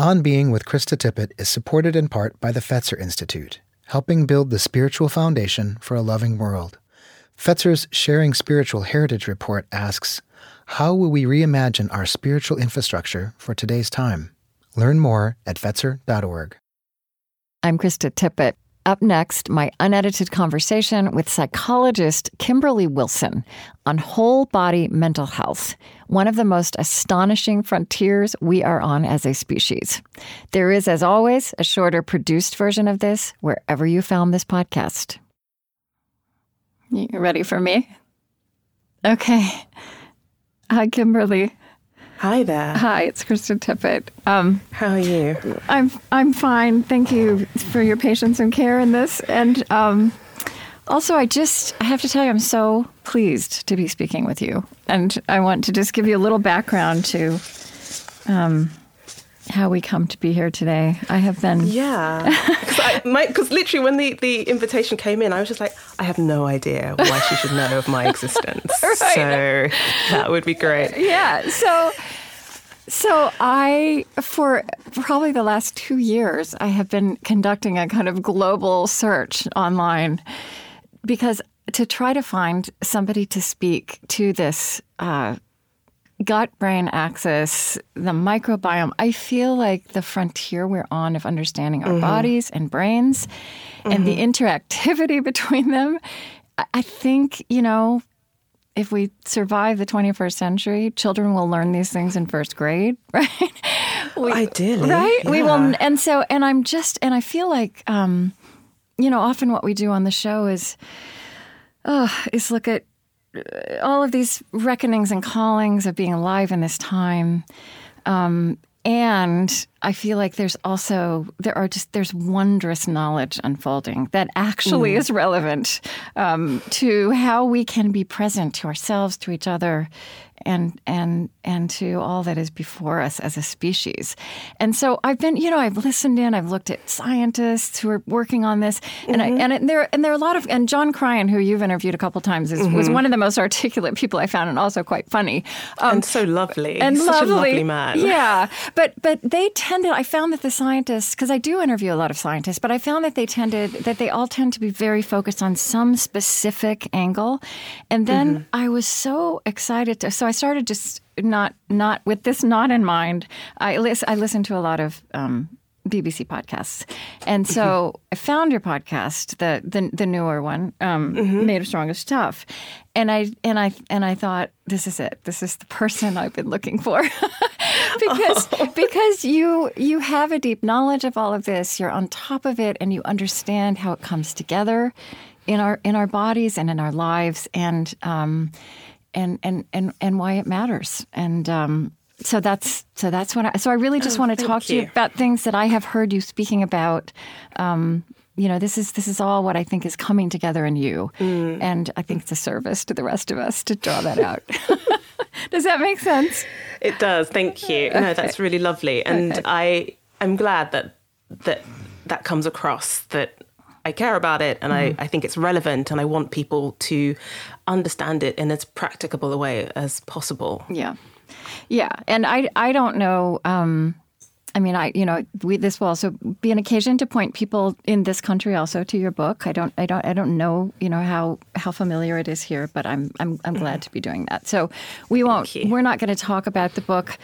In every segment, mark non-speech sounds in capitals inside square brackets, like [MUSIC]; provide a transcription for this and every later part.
On Being with Krista Tippett is supported in part by the Fetzer Institute, helping build the spiritual foundation for a loving world. Fetzer's Sharing Spiritual Heritage report asks How will we reimagine our spiritual infrastructure for today's time? Learn more at Fetzer.org. I'm Krista Tippett. Up next, my unedited conversation with psychologist Kimberley Wilson on whole body mental health, one of the most astonishing frontiers we are on as a species. There is, as always, a shorter produced version of this wherever you found this podcast. You ready for me? Okay. Hi, Kimberly. Hi there. Hi, it's Krista Tippett. Um, How are you? I'm I'm fine. Thank you for your patience and care in this. And um, also, I just I have to tell you, I'm so pleased to be speaking with you. And I want to just give you a little background to um, how we come to be here today. I have been Yeah. [LAUGHS] Because literally, when the, the invitation came in, I was just like, I have no idea why she should know of my existence. [LAUGHS] Right. So that would be great. yeah. So, so I, for probably the last two years, I have been conducting a kind of global search online because to try to find somebody to speak to this uh, gut brain axis, the microbiome, I feel like the frontier we're on of understanding our bodies and brains and the interactivity [LAUGHS] between them. I think, you know, if we survive the 21st century, children will learn these things in first grade, [LAUGHS] right? We- Ideally, right? We will, and so, and I'm just, and I feel like, um, you know, often what we do on the show is, uh, is look at uh, all of these reckonings and callings of being alive in this time. Um, and I feel like there's also there are just there's wondrous knowledge unfolding that actually is relevant um, to how we can be present to ourselves, to each other, and and and to all that is before us as a species. And so I've been, you know, I've listened in, I've looked at scientists who are working on this, and I and there and there are a lot of and John Cryan, who you've interviewed a couple times, is, was one of the most articulate people I found, and also quite funny. Um, and so lovely. and Such lovely. a lovely man. Yeah, but but they tended. I found that the scientists, because I do interview a lot of scientists, but I found that they tended that they all tend to be very focused on some specific angle, and then Mm-hmm. I was so excited to. So I started just not not with this not in mind. I lis- I listened to a lot of. Um, BBC podcasts, and so Mm-hmm. I found your podcast, the the, the newer one, um, Mm-hmm. made of strongest stuff, and I and I and I thought this is it. This is the person I've been looking for, [LAUGHS] because [LAUGHS] because you you have a deep knowledge of all of this. You're on top of it, and you understand how it comes together in our in our bodies and in our lives, and um, and and and and why it matters. And um, so that's so that's what I so I really just want to talk to you you. about things that I have heard you speaking about. Um, you know, this is this is all what I think is coming together in you, and I think it's a service to the rest of us to draw that out. [LAUGHS] Does that make sense? It does. Thank you. No, that's really lovely, and Okay. I I'm glad that that that comes across that I care about it, and Mm-hmm. I I think it's relevant, and I want people to understand it in as practicable a way as possible. Yeah, yeah, and I I don't know. Um, I mean, I you know we this will also be an occasion to point people in this country also to your book. I don't I don't I don't know you know how how familiar it is here, but I'm I'm I'm glad to be doing that. So we won't we're not going to talk about the book.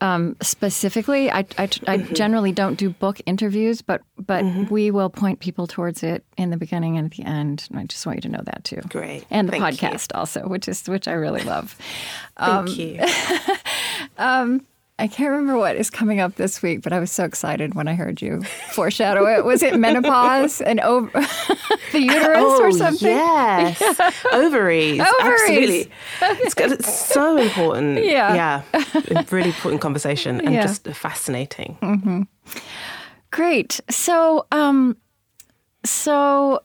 Um, specifically, I, I, I generally don't do book interviews, but but we will point people towards it in the beginning and at the end. And I just want you to know that too. Great. and the Thank you. podcast also, which is which I really love. Thank Um, you. [LAUGHS] I can't remember what is coming up this week, but I was so excited when I heard you foreshadow it. Was it menopause and over [LAUGHS] the uterus oh, or something? Yes. [LAUGHS] Ovaries. Ovaries. Absolutely. It's, it's so important. Yeah. Yeah. Really important conversation and Yeah. just fascinating. Great. So, um, so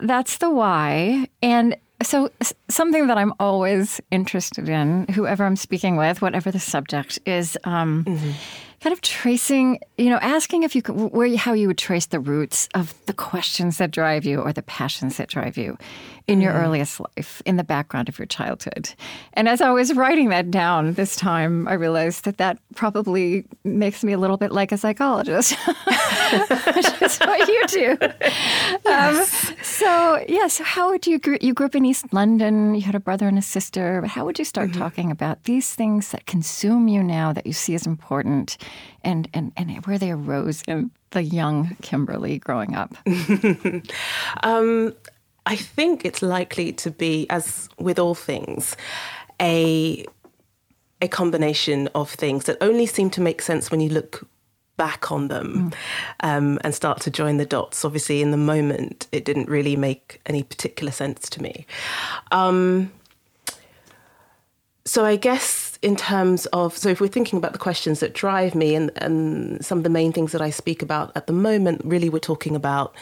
that's the why, and so something that I'm always interested in, whoever I'm speaking with, whatever the subject is, um, kind of tracing, you know, asking if you could, where how you would trace the roots of the questions that drive you or the passions that drive you. In your earliest life, in the background of your childhood. And as I was writing that down this time, I realized that that probably makes me a little bit like a psychologist, [LAUGHS] which is what you do. [LAUGHS] Yes. Um, so, yeah, so how would you, you grew up in East London, you had a brother and a sister, but how would you start mm-hmm. talking about these things that consume you now that you see as important and, and, and where they arose in the young Kimberley growing up? [LAUGHS] um, I think it's likely to be, as with all things, a a combination of things that only seem to make sense when you look back on them mm. um, and start to join the dots. Obviously, in the moment, it didn't really make any particular sense to me. Um, so I guess in terms of so if we're thinking about the questions that drive me and, and some of the main things that I speak about at the moment, really we're talking about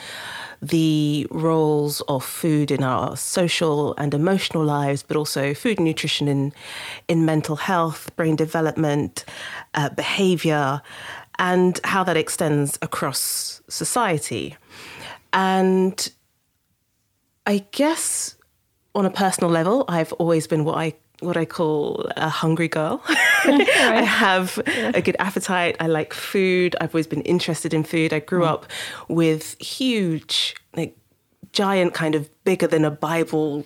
the roles of food in our social and emotional lives, but also food and nutrition in, in mental health, brain development, uh, behavior, and how that extends across society. And I guess on a personal level, I've always been what I what I call a hungry girl. [LAUGHS] [LAUGHS] I have yeah. a good appetite. I like food. I've always been interested in food. I grew mm. up with huge, like giant, kind of bigger than a Bible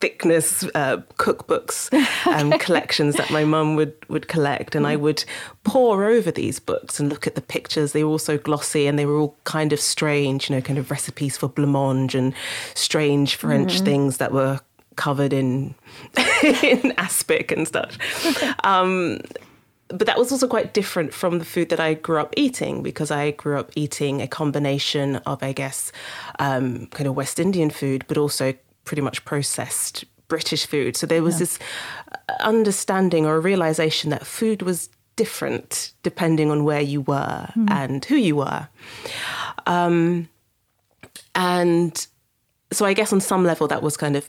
thickness uh, cookbooks [LAUGHS] um, collections that my mum would would collect, and I mm. would pore over these books and look at the pictures. They were all so glossy, and they were all kind of strange, you know, kind of recipes for blancmange and strange French mm-hmm. things that were covered in [LAUGHS] in aspic and stuff. Um, but that was also quite different from the food that I grew up eating because I grew up eating a combination of, I guess, um, kind of West Indian food, but also pretty much processed British food. So there was yeah. this understanding or a realization that food was different depending on where you were mm. and who you were. Um, and so I guess on some level that was kind of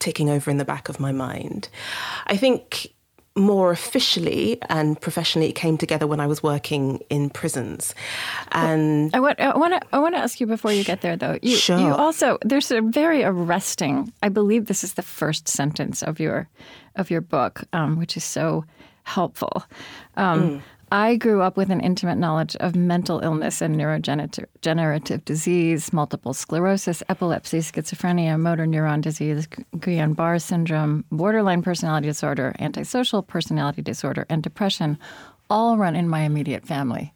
ticking over in the back of my mind. I think more officially and professionally it came together when I was working in prisons. And I want I want to I want to ask you before you get there though. You, sure. you also there's a very arresting. I believe this is the first sentence of your of your book, um, which is so helpful. Um, mm. I grew up with an intimate knowledge of mental illness and neurodegenerative disease, multiple sclerosis, epilepsy, schizophrenia, motor neuron disease, Guillain Barre syndrome, borderline personality disorder, antisocial personality disorder, and depression all run in my immediate family.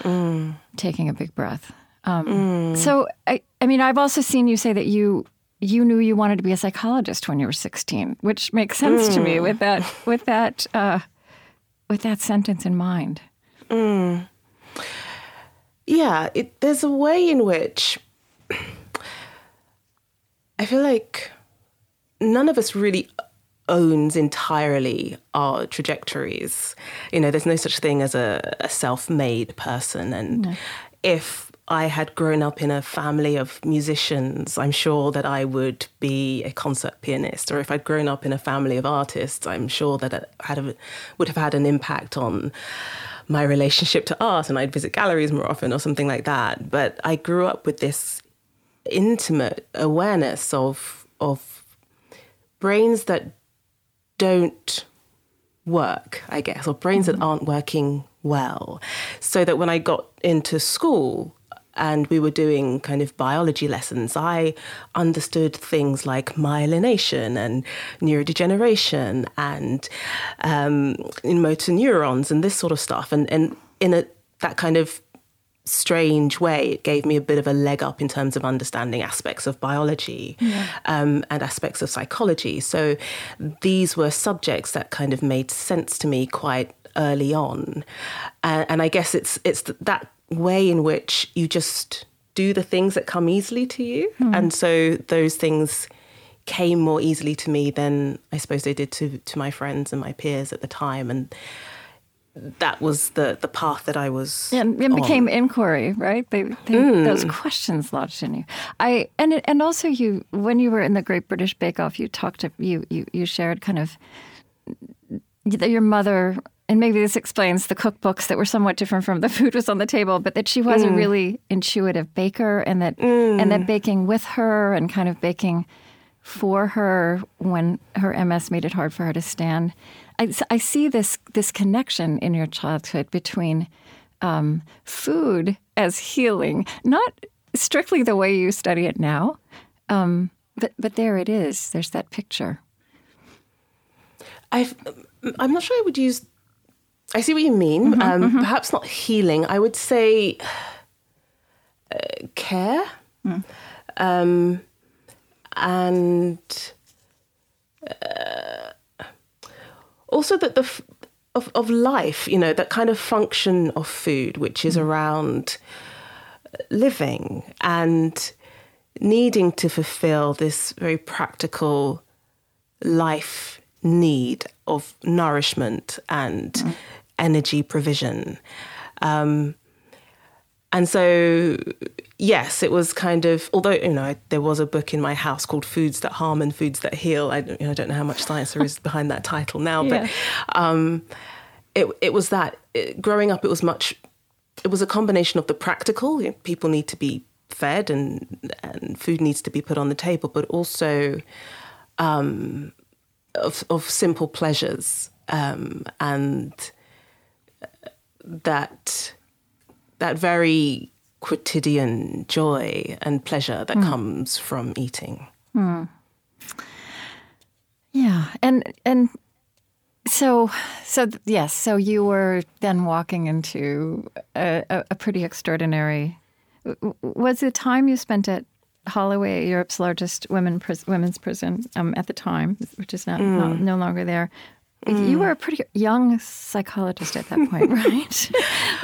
Mm. Taking a big breath. Um, mm. So, I, I mean, I've also seen you say that you you knew you wanted to be a psychologist when you were 16, which makes sense mm. to me mm. with that with that uh, with that sentence in mind? Mm. Yeah, it, there's a way in which I feel like none of us really owns entirely our trajectories. You know, there's no such thing as a, a self made person. And no. if I had grown up in a family of musicians, I'm sure that I would be a concert pianist. Or if I'd grown up in a family of artists, I'm sure that it had a, would have had an impact on my relationship to art and I'd visit galleries more often or something like that. But I grew up with this intimate awareness of of brains that don't work, I guess, or brains mm-hmm. that aren't working well. So that when I got into school, and we were doing kind of biology lessons, I understood things like myelination and neurodegeneration and um, in motor neurons and this sort of stuff. And, and in a, that kind of strange way, it gave me a bit of a leg up in terms of understanding aspects of biology yeah. um, and aspects of psychology. So these were subjects that kind of made sense to me quite early on, and, and I guess it's it's that way in which you just do the things that come easily to you. Mm. And so those things came more easily to me than I suppose they did to, to my friends and my peers at the time. And that was the, the path that I was. It became on. inquiry, right? They, they mm. those questions lodged in you. I and and also you when you were in the Great British Bake Off, you talked to you you you shared kind of that your mother and maybe this explains the cookbooks that were somewhat different from the [LAUGHS] food was on the table, but that she was mm. a really intuitive baker, and that mm. and that baking with her and kind of baking for her when her MS made it hard for her to stand. I, I see this this connection in your childhood between um, food as healing, not strictly the way you study it now, um, but but there it is. There's that picture. i am not sure I would use. I see what you mean. Mm-hmm, um, mm-hmm. Perhaps not healing. I would say uh, care. Mm. Um, and uh, also that the f- of of life, you know, that kind of function of food, which is mm. around living and needing to fulfill this very practical life need of nourishment and mm. Energy provision. Um, and so yes, it was kind of, although, you know, there was a book in my house called Foods That Harm and Foods That Heal. I, you know, I don't know how much science there is [LAUGHS] behind that title now, yeah. but um, it, it was that it, growing up, it was much, it was a combination of the practical, you know, people need to be fed and, and food needs to be put on the table, but also um, of, of simple pleasures um, and that that very quotidian joy and pleasure that mm. comes from eating. Mm. Yeah, and and so so yes, so you were then walking into a, a, pretty extraordinary. Was the time you spent at Holloway, Europe's largest women pris- women's prison um, at the time, which is not, mm. not no longer there, Mm. You were a pretty young psychologist at that point, [LAUGHS] right?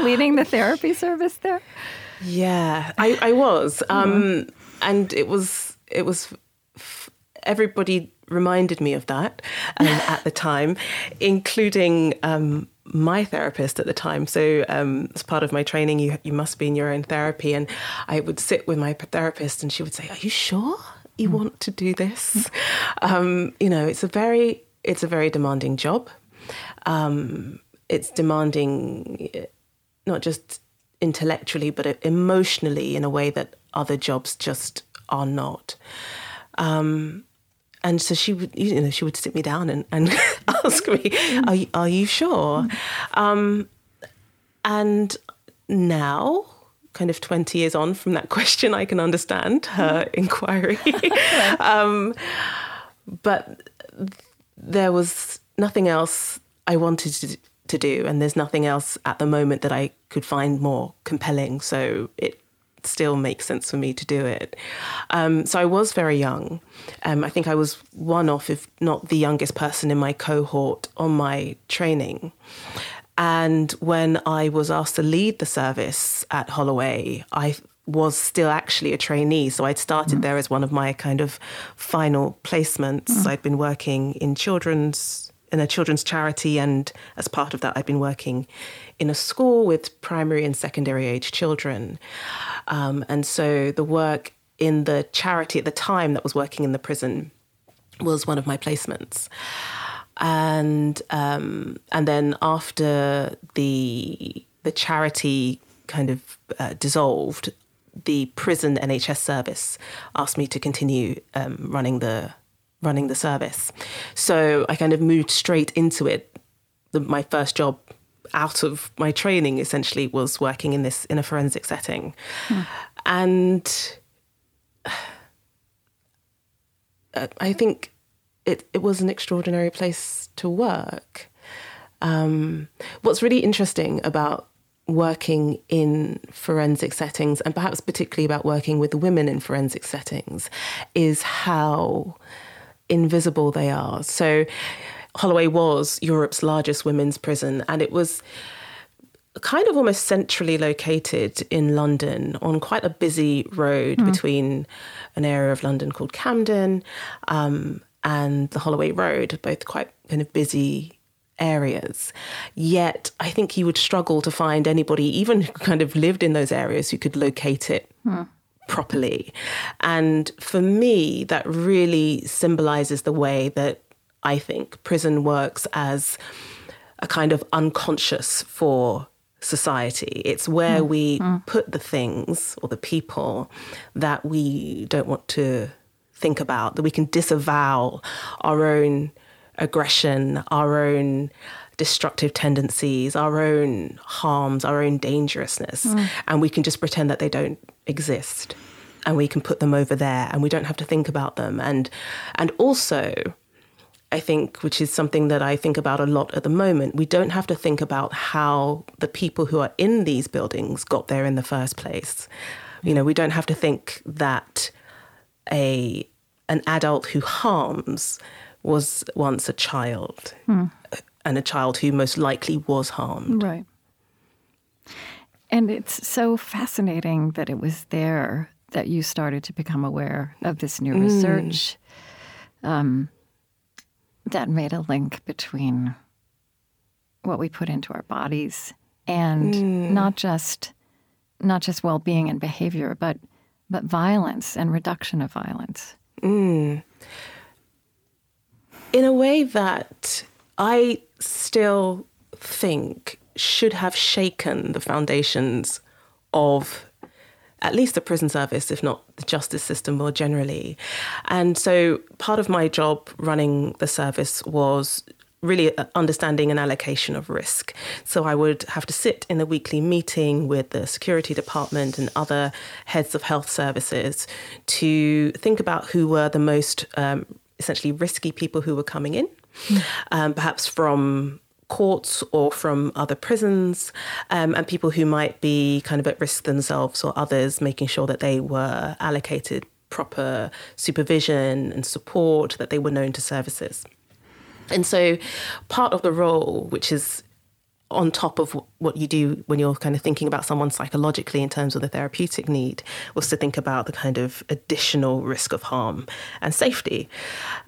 Leading the therapy service there. Yeah, I, I was, [LAUGHS] um, mm. and it was it was everybody reminded me of that um, [LAUGHS] at the time, including um, my therapist at the time. So, um, as part of my training, you you must be in your own therapy, and I would sit with my therapist, and she would say, "Are you sure you mm. want to do this?" Um, you know, it's a very it's a very demanding job. Um, it's demanding not just intellectually, but emotionally in a way that other jobs just are not. Um, and so she would, you know, she would sit me down and, and [LAUGHS] ask me, "Are you, are you sure?" Um, and now, kind of twenty years on from that [LAUGHS] question, I can understand her inquiry. [LAUGHS] um, but there was nothing else I wanted to, to do, and there's nothing else at the moment that I could find more compelling. So it still makes sense for me to do it. Um, so I was very young. Um, I think I was one off, if not the youngest person in my cohort on my training. And when I was asked to lead the service at Holloway, I was still actually a trainee. So I'd started mm. there as one of my kind of final placements. Mm. I'd been working in children's in a children's charity, and as part of that, I'd been working in a school with primary and secondary age children. Um, and so the work in the charity at the time that was working in the prison was one of my placements. And um, and then after the the charity kind of uh, dissolved, the prison NHS service asked me to continue um, running the running the service. So I kind of moved straight into it. The, my first job out of my training essentially was working in this in a forensic setting, hmm. and I think it it was an extraordinary place to work. Um, what's really interesting about working in forensic settings, and perhaps particularly about working with women in forensic settings, is how invisible they are. So, Holloway was Europe's largest women's prison, and it was kind of almost centrally located in London on quite a busy road mm. between an area of London called Camden um, and the Holloway Road, both quite kind of busy areas. Yet I think you would struggle to find anybody, even who kind of lived in those areas, who could locate it. Hmm. Properly. And for me, that really symbolizes the way that I think prison works as a kind of unconscious for society. It's where mm. we mm. put the things or the people that we don't want to think about, that we can disavow our own aggression, our own destructive tendencies, our own harms, our own dangerousness, mm. and we can just pretend that they don't exist. And we can put them over there and we don't have to think about them. And and also I think, which is something that I think about a lot at the moment, we don't have to think about how the people who are in these buildings got there in the first place. You know, we don't have to think that a an adult who harms was once a child hmm. and a child who most likely was harmed. Right. And it's so fascinating that it was there that you started to become aware of this new research. Mm. Um, that made a link between what we put into our bodies and mm. not just not just well-being and behavior but but violence and reduction of violence mm. In a way that i still think should have shaken the foundations of at least the prison service, if not the justice system more generally. And so part of my job running the service was really understanding an allocation of risk. So I would have to sit in a weekly meeting with the security department and other heads of health services to think about who were the most um, essentially risky people who were coming in, um, perhaps from courts or from other prisons, um, and people who might be kind of at risk themselves or others, making sure that they were allocated proper supervision and support, that they were known to services. And so, part of the role, which is on top of what you do when you're kind of thinking about someone psychologically in terms of the therapeutic need, was to think about the kind of additional risk of harm and safety.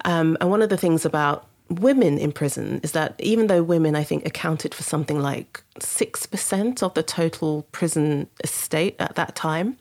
Um, and one of the things about women in prison is that even though women, I think, accounted for something like 6% of the total prison estate at that time,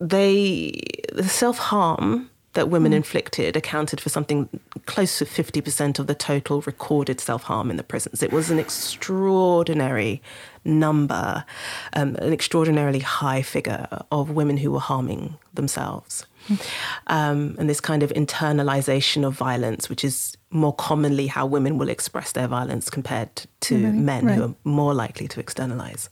they, the self harm that women mm. inflicted accounted for something close to 50% of the total recorded self harm in the prisons. It was an extraordinary number, um, an extraordinarily high figure of women who were harming themselves. Mm. Um, and this kind of internalization of violence, which is more commonly how women will express their violence compared to right, men right. who are more likely to externalize.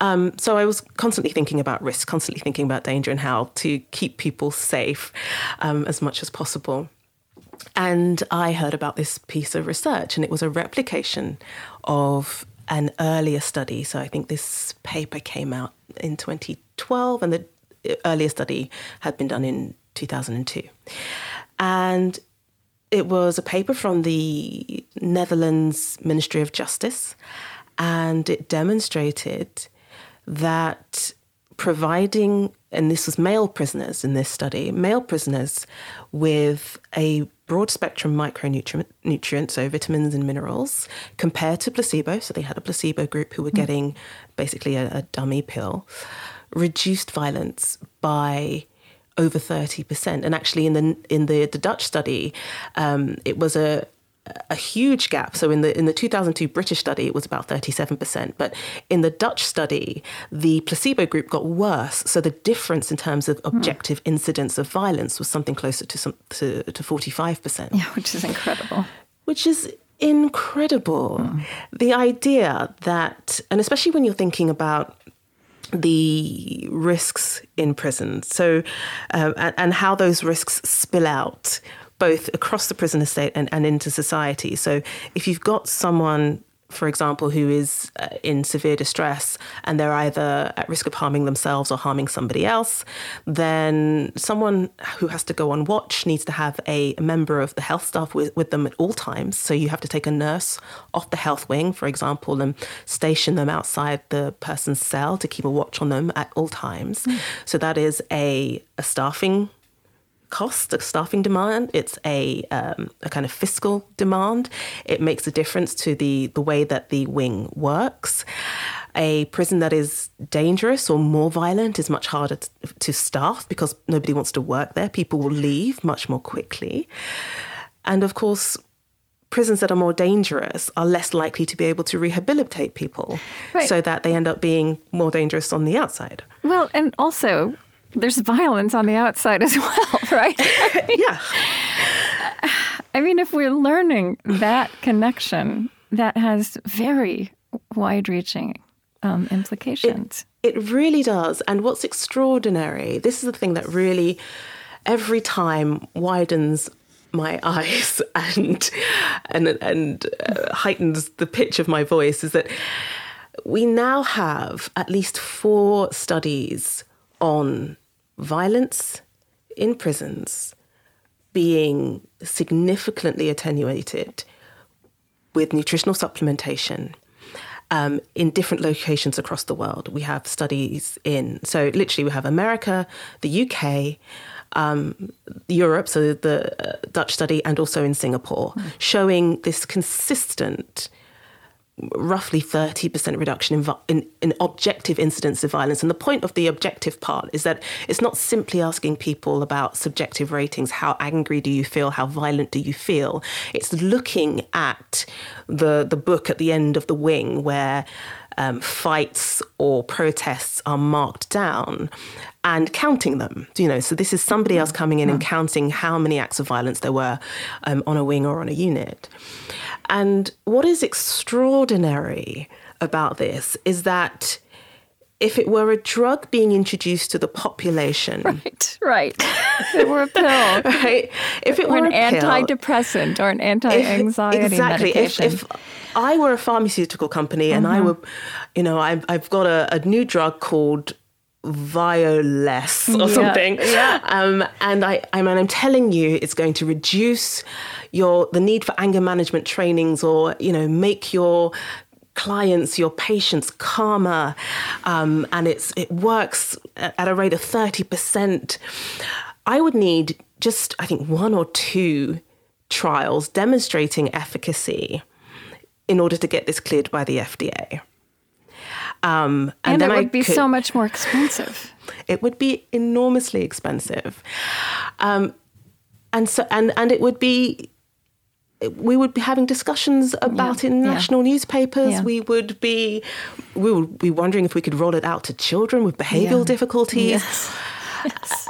Um, so I was constantly thinking about risk, constantly thinking about danger and how to keep people safe um, as much as possible. And I heard about this piece of research, and it was a replication of an earlier study. So I think this paper came out in 2012, and the earlier study had been done in 2002. And it was a paper from the Netherlands Ministry of Justice, and it demonstrated that providing, and this was male prisoners in this study, male prisoners with a broad spectrum micronutrient, so vitamins and minerals, compared to placebo, so they had a placebo group who were mm. getting basically a, a dummy pill, reduced violence by over 30%. And actually, in the in the, the Dutch study, um, it was a a huge gap. So in the in the 2002 British study, it was about 37%. But in the Dutch study, the placebo group got worse. So the difference in terms of objective mm. incidence of violence was something closer to some to, to 45%. Yeah, which is incredible. Which is incredible. Mm. The idea that, and especially when you're thinking about the risks in prison. So, uh, and, and, how those risks spill out both across the prison estate and, and into society. So, if you've got someone for example, who is uh, in severe distress and they're either at risk of harming themselves or harming somebody else, then someone who has to go on watch needs to have a, a member of the health staff with, with, them at all times. So you have to take a nurse off the health wing, for example, and station them outside the person's cell to keep a watch on them at all times. Mm. So that is a, a staffing cost, a staffing demand. It's a, um, a kind of fiscal demand. It makes a difference to the, the way that the wing works. A prison that is dangerous or more violent is much harder to, to staff because nobody wants to work there. People will leave much more quickly. And of course, prisons that are more dangerous are less likely to be able to rehabilitate people right. so that they end up being more dangerous on the outside. Well, and also there's violence on the outside as [LAUGHS] well, right? [LAUGHS] yeah. I mean, if we're learning that connection, that has very wide reaching um, implications. It, it really does. And what's extraordinary, this is the thing that really every time widens my [LAUGHS] eyes and and and uh, heightens the pitch of my voice is that we now have at least four studies on violence in prisons being significantly attenuated with nutritional supplementation um, in different locations across the world. We have studies in, so literally, we have America, the UK, um, Europe, so the uh, Dutch study, and also in Singapore, mm. showing this consistent roughly 30% reduction in, in, in, objective incidents of violence. And the point of the objective part is that it's not simply asking people about subjective ratings how angry do you feel, how violent do you feel. It's looking at the, the book at the end of the wing where um, fights or protests are marked down and counting them. You know, so this is somebody else coming in and counting how many acts of violence there were um, on a wing or on a unit. And what is extraordinary about this is that if it were a drug being introduced to the population. [LAUGHS] Right, right. if it were a pill. [LAUGHS] right. If it or were an antidepressant or an anti-anxiety if, exactly. medication. If, if I were a pharmaceutical company and mm-hmm. I were, you know, I've, I've got a, a new drug called Vyoless or yeah, something. Yeah. Um, and I, I mean, I'm telling you, it's going to reduce your the need for anger management trainings, or you know, make your clients, your patients calmer, um, and it's it works at a rate of thirty percent. I would need just, I think, one or two trials demonstrating efficacy in order to get this cleared by the FDA. Um, and, and it would I be could, so much more expensive. [LAUGHS] It would be enormously expensive, um, and so and and it would be. We would be having discussions about yeah, it in national yeah. newspapers. Yeah. We would be, we would be wondering if we could roll it out to children with behavioural difficulties. Yes. Yes.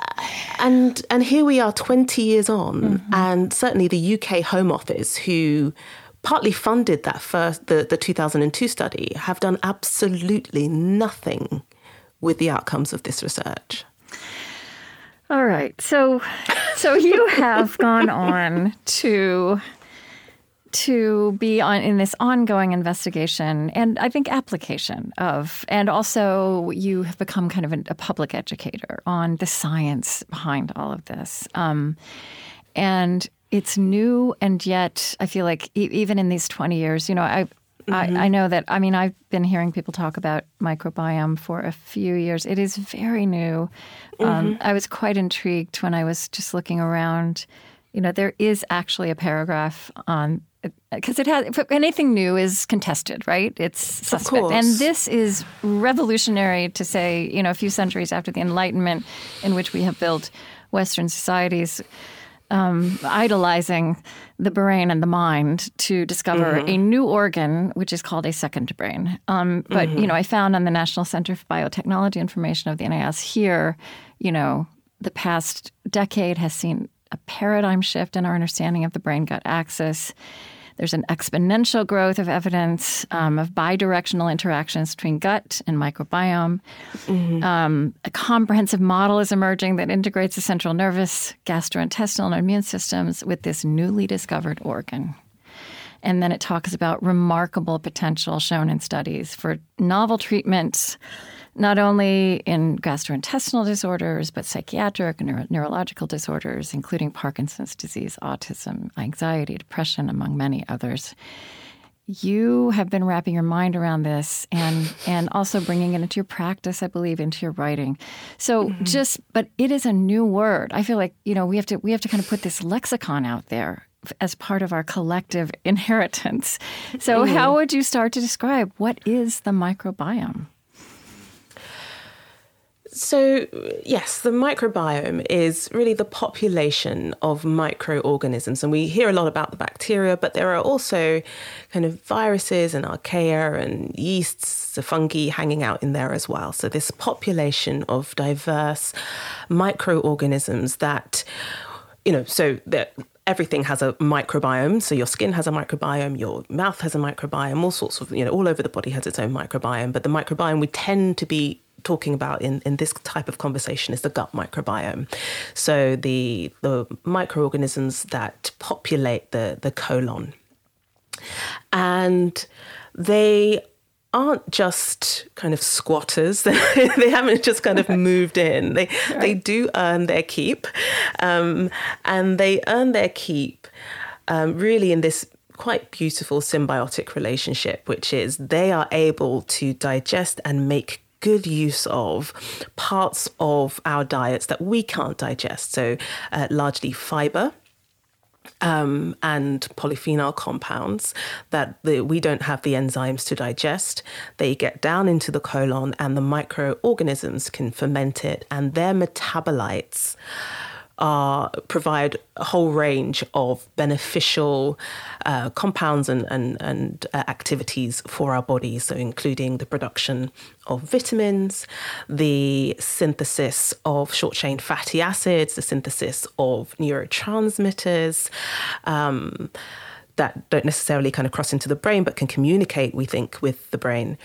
And and here we are, twenty years on, mm-hmm. and certainly the UK Home Office, who partly funded that first the, the 2002 study have done absolutely nothing with the outcomes of this research. All right. So so you have gone on to to be on in this ongoing investigation and I think application of and also you have become kind of a, a public educator on the science behind all of this. Um, and it's new, and yet I feel like e- even in these 20 years, you know, I, mm-hmm. I, I know that, I mean, I've been hearing people talk about microbiome for a few years. It is very new. Um, mm-hmm. Um, I was quite intrigued when I was just looking around. You know, there is actually a paragraph on because it has anything new is contested, right? It's suspect. And this is revolutionary to say, you know, a few centuries after the Enlightenment, in which we have built Western societies um, idolizing the brain and the mind to discover mm-hmm. a new organ, which is called a second brain. Um, but mm-hmm. you know, I found on the National Center for Biotechnology Information of the NIH here, you know, the past decade has seen a paradigm shift in our understanding of the brain-gut axis. There's an exponential growth of evidence um, of bidirectional interactions between gut and microbiome. Mm-hmm. Um, a comprehensive model is emerging that integrates the central nervous, gastrointestinal, and immune systems with this newly discovered organ. And then it talks about remarkable potential shown in studies for novel treatments not only in gastrointestinal disorders, but psychiatric and neuro- neurological disorders, including Parkinson's disease, autism, anxiety, depression, among many others. You have been wrapping your mind around this and and also bringing it into your practice, I believe, into your writing. So mm-hmm. just, but it is a new word. I feel like you know we have to we have to kind of put this lexicon out there as part of our collective [LAUGHS] inheritance. So, mm-hmm. how would you start to describe what is the microbiome? So, yes, the microbiome is really the population of microorganisms. And we hear a lot about the bacteria, but there are also kind of viruses and archaea and yeasts, the fungi hanging out in there as well. So, this population of diverse microorganisms that, you know, so that everything has a microbiome. So your skin has a microbiome, your mouth has a microbiome, all sorts of, you know, all over the body has its own microbiome. But the microbiome we tend to be talking about in, in this type of conversation is the gut microbiome. So the the microorganisms that populate the, the colon. And they aren't just kind of squatters. [LAUGHS] they haven't just kind of moved in. They right. they do earn their keep, um, and they earn their keep um, really in this quite beautiful symbiotic relationship, which is they are able to digest and make good use of parts of our diets that we can't digest. So, uh, largely fiber. Um, and polyphenol compounds that the, we don't have the enzymes to digest. They get down into the colon, and the microorganisms can ferment it, and their metabolites are provide a whole range of beneficial uh, compounds and and, and uh, activities for our bodies. So, including the production of vitamins, the synthesis of short chain fatty acids, the synthesis of neurotransmitters. Um, that don't necessarily kind of cross into the brain, but can communicate, we think, with the brain.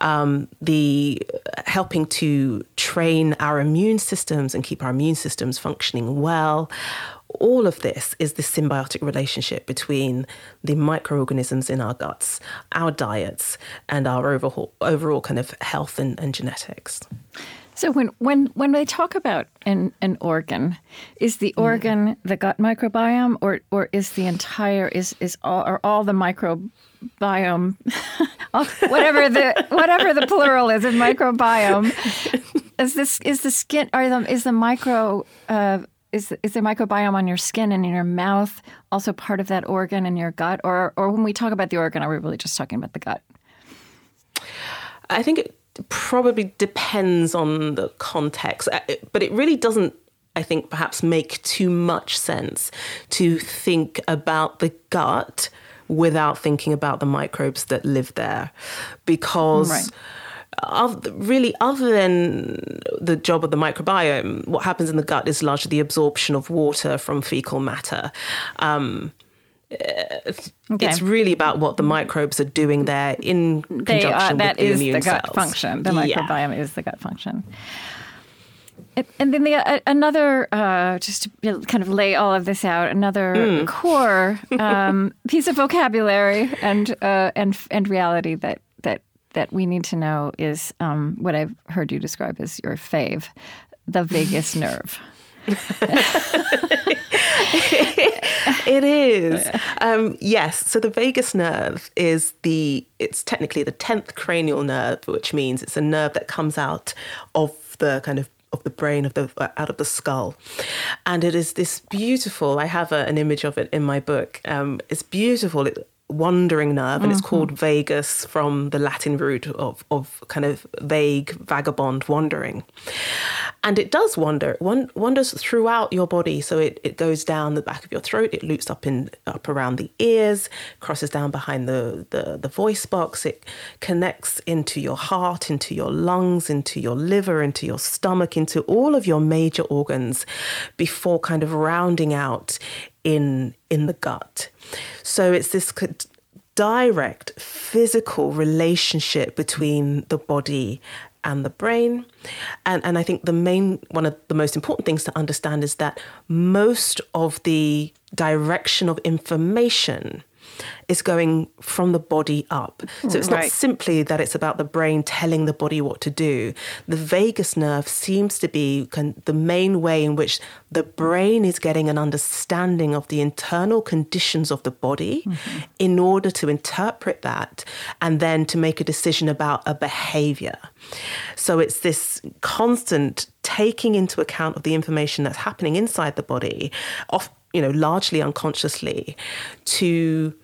Um, the helping to train our immune systems and keep our immune systems functioning well. All of this is the symbiotic relationship between the microorganisms in our guts, our diets, and our overall, overall kind of health and, and genetics. So when when when they talk about an an organ, is the mm. organ the gut microbiome, or or is the entire is is all are all the microbiome, [LAUGHS] whatever the whatever the plural is in microbiome, is this is the skin are the is the micro uh, is is the microbiome on your skin and in your mouth also part of that organ in your gut, or or when we talk about the organ, are we really just talking about the gut? I think. It, probably depends on the context, uh, but it really doesn't. I think perhaps make too much sense to think about the gut without thinking about the microbes that live there, because. Right. really, other than the job of the microbiome, what happens in the gut is largely the absorption of water from fecal matter. Um, Okay. It's really about what the microbes are doing there in they conjunction are, with the immune the gut cells. function. The microbiome yeah. is the gut function. And then the uh, another, uh, just to kind of lay all of this out, another mm. core um, [LAUGHS] piece of vocabulary and uh, and and reality that that that we need to know is um, what I've heard you describe as your fave, the vagus [LAUGHS] nerve. [LAUGHS] [LAUGHS] it is. Um, yes. So the vagus nerve is the, it's technically the 10th cranial nerve, which means it's a nerve that comes out of the kind of of the brain of the uh, out of the skull and it is this beautiful i have a, an image of it in my book um, it's beautiful it, wandering nerve, and mm-hmm. it's called vagus from the Latin root of, of kind of vague, vagabond wandering. And it does wander, it wanders throughout your body. So it, it goes down the back of your throat, it loops up in up around the ears, crosses down behind the, the, the voice box, it connects into your heart, into your lungs, into your liver, into your stomach, into all of your major organs before kind of rounding out in in the gut. So it's this direct physical relationship between the body and the brain. And, and I think the main, one of the most important things to understand is that most of the direction of information is going from the body up. So it's not right. simply that it's about the brain telling the body what to do. The vagus nerve seems to be the main way in which the brain is getting an understanding of the internal conditions of the body mm-hmm. in order to interpret that and then to make a decision about a behavior. So it's this constant taking into account of the information that's happening inside the body, off, you know, largely unconsciously, to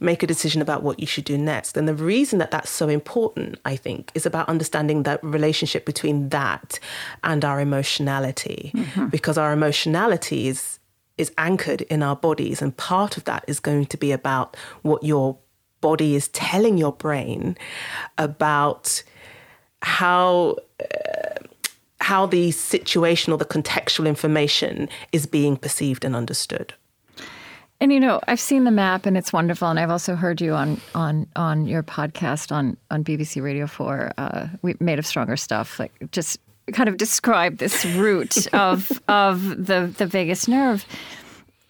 make a decision about what you should do next. And the reason that that's so important, I think, is about understanding that relationship between that and our emotionality, mm-hmm. because our emotionality is is anchored in our bodies, and part of that is going to be about what your body is telling your brain about how. Uh, how the situational, the contextual information is being perceived and understood. And you know, I've seen the map and it's wonderful. And I've also heard you on on on your podcast on on BBC Radio Four, uh, we made of stronger stuff. Like just kind of describe this route [LAUGHS] of of the the vagus nerve.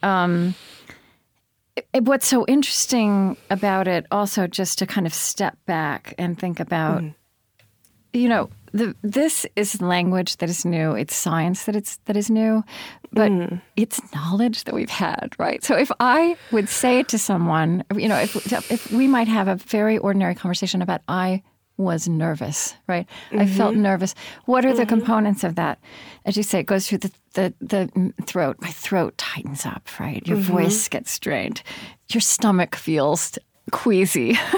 Um, it, what's so interesting about it, also, just to kind of step back and think about, mm. you know, the, this is language that is new. It's science that it's that is new, but mm. it's knowledge that we've had, right? So if I would say it to someone, you know, if if we might have a very ordinary conversation about I was nervous, right? Mm-hmm. I felt mm-hmm. nervous. What are mm-hmm. the components of that? As you say, it goes through the the, the throat. My throat tightens up, right? Your mm-hmm. voice gets strained. Your stomach feels queasy. [LAUGHS]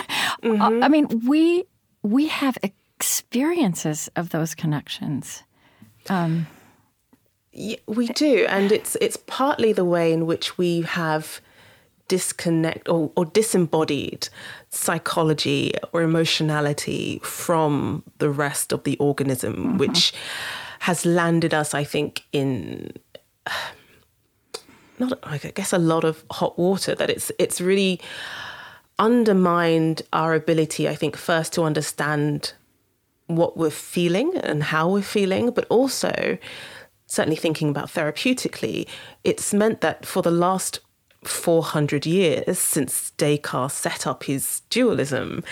Mm-hmm. I mean, we we have experiences of those connections. Um, yeah, we do, and it's it's partly the way in which we have disconnect or, or disembodied psychology or emotionality from the rest of the organism, mm-hmm. which has landed us, I think, in not I guess a lot of hot water. That it's it's really undermined our ability, I think, first to understand what we're feeling and how we're feeling, but also certainly thinking about therapeutically, it's meant that for the last 400 years since Descartes set up his dualism,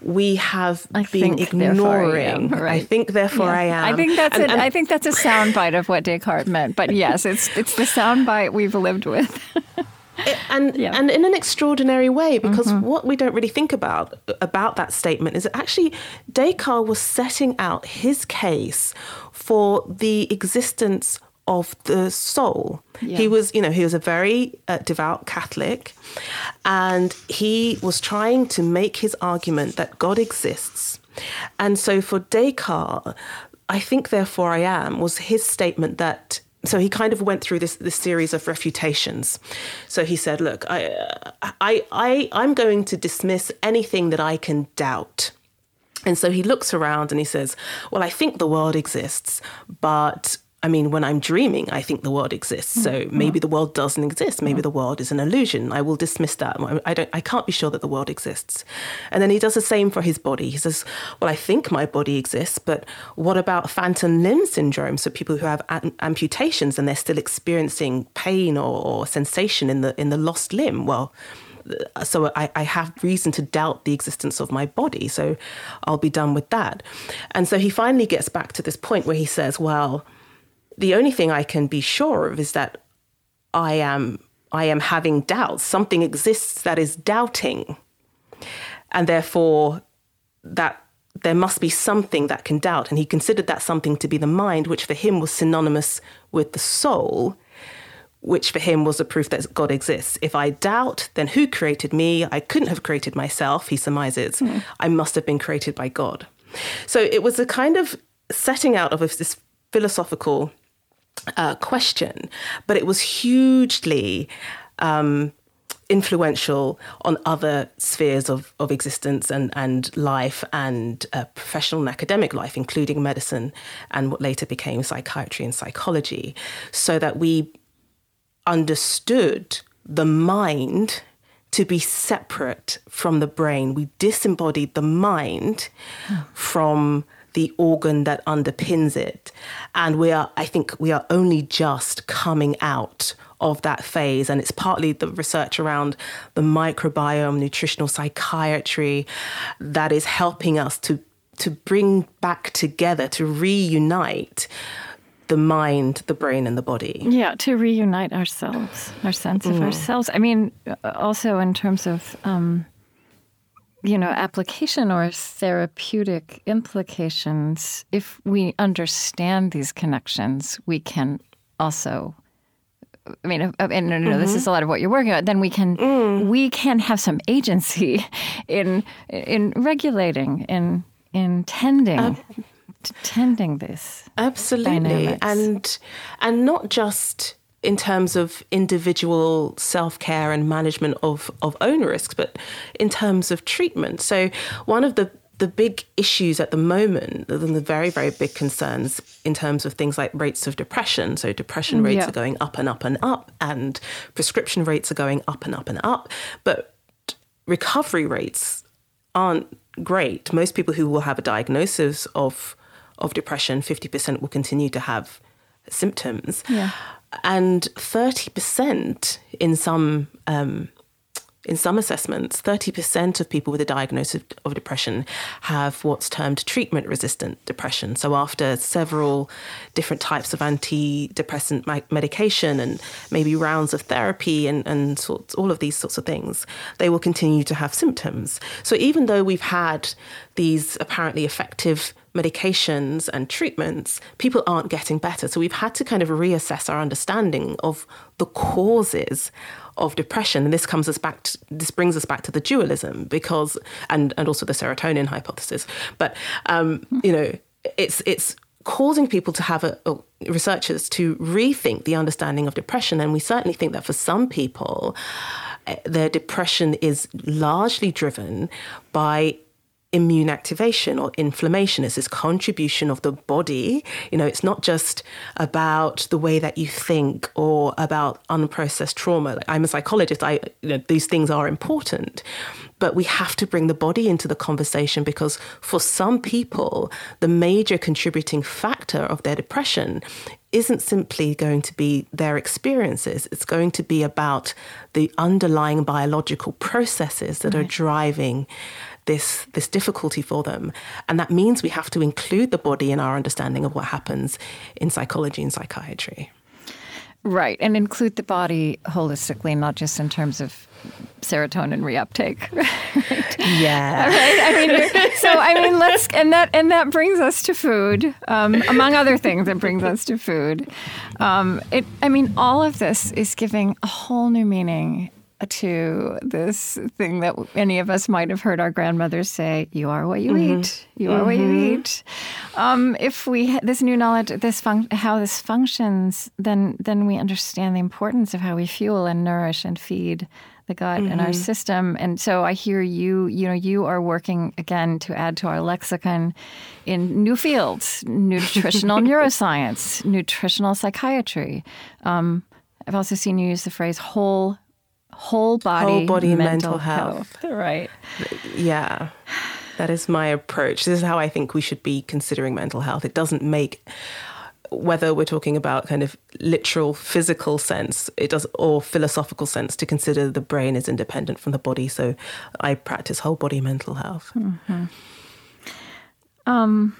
we have I been ignoring. I, right. I, think therefore yeah. I am. I think that's and, and I think that's a soundbite of what Descartes meant. But yes, it's it's the soundbite we've lived with. [LAUGHS] [LAUGHS] and yeah. and in an extraordinary way because mm-hmm. what we don't really think about about that statement is that actually Descartes was setting out his case for the existence of the soul. Yeah. He was, you know, he was a very uh, devout Catholic and he was trying to make his argument that God exists. And so for Descartes, I think therefore I am was his statement that so he kind of went through this this series of refutations. So he said, "Look, I, I, I, I'm going to dismiss anything that I can doubt." And so he looks around and he says, "Well, I think the world exists, but I mean, when I'm dreaming, I think the world exists. So mm-hmm. maybe the world doesn't exist. Maybe the world is an illusion. I will dismiss that. I don't. I can't be sure that the world exists. And then he does the same for his body. He says, "Well, I think my body exists, but what about phantom limb syndrome? So people who have amputations and they're still experiencing pain or, or sensation in the in the lost limb. Well." so I, I, have reason to doubt the existence of my body. So I'll be done with that. And so he finally gets back to this point where he says, well, the only thing I can be sure of is that I am I am having doubts. Something exists that is doubting. And therefore that there must be something that can doubt. And he considered that something to be the mind, which for him was synonymous with the soul, which for him was a proof that God exists. If I doubt, then who created me? I couldn't have created myself, he surmises. Mm. I must have been created by God. So it was a kind of setting out of this philosophical uh, question, but it was hugely um, influential on other spheres of, of existence and, and life and uh, professional and academic life, including medicine and what later became psychiatry and psychology, so that we understood the mind to be separate from the brain. We disembodied the mind from the organ that underpins it. And we are, I think, we are only just coming out of that phase. And it's partly the research around the microbiome, nutritional psychiatry that is helping us to, to bring back together, to reunite the mind, the brain, and the body. Yeah, to reunite ourselves, our sense of mm. ourselves. I mean, also in terms of um, you know, application or therapeutic implications, if we understand these connections, we can also I mean, uh, and no, no, no, this is a lot of what you're working on. Then we can we can have some agency [LAUGHS] in in regulating in in tending tending this. Absolutely, dynamics. and and not just in terms of individual self care and management of of own risks, but in terms of treatment. So one of the the big issues at the moment, and the very, very big concerns in terms of things like rates of depression. So, depression rates Yeah. are going up and up and up, and prescription rates are going up and up and up. But recovery rates aren't great. Most people who will have a diagnosis of of depression, fifty percent will continue to have symptoms, Yeah. And thirty percent in some. Um, in some assessments, 30% of people with a diagnosis of, of depression have what's termed treatment resistant depression. So, after several different types of antidepressant medication and maybe rounds of therapy and, and sorts, all of these sorts of things, they will continue to have symptoms. So, even though we've had these apparently effective medications and treatments, people aren't getting better. So, we've had to kind of reassess our understanding of the causes of depression. And this comes us back to, this brings us back to the dualism because and and also the serotonin hypothesis. But um, you know it's it's causing people to have a, or researchers to rethink the understanding of depression. And we certainly think that for some people eh, their depression is largely driven by immune activation or inflammation. Is this contribution of the body. You know it's not just about the way that you think or about unprocessed trauma. Like i'm a psychologist. I you know these things are important. But we have to bring the body into the conversation because for some people the major contributing factor of their depression isn't simply going to be their experiences. It's going to be about the underlying biological processes that are driving this this difficulty for them and that means we have to include the body in our understanding of what happens in psychology and psychiatry Right, and include the body holistically, not just in terms of serotonin reuptake. [LAUGHS] right? yeah Right? I mean, so I mean, let's and that and that brings us to food, um, among other things. It brings us to food. Um, it, I mean, all of this is giving a whole new meaning to this thing that any of us might have heard our grandmothers say: "You are what you eat. You are what you eat." Um, if we ha- this new knowledge, this fun- how this functions, then then we understand the importance of how we fuel and nourish and feed the gut and our system. And so I hear you, you know, you are working again to add to our lexicon in new fields, nutritional [LAUGHS] neuroscience, nutritional psychiatry. Um, I've also seen you use the phrase whole whole body, Whole body mental, mental health. [LAUGHS] Right. yeah. That is my approach. This is how i think we should be considering mental health. It doesn't make whether we're talking about kind of literal physical sense it does or philosophical sense to consider the brain is independent from the body. So i practice whole body mental health. Um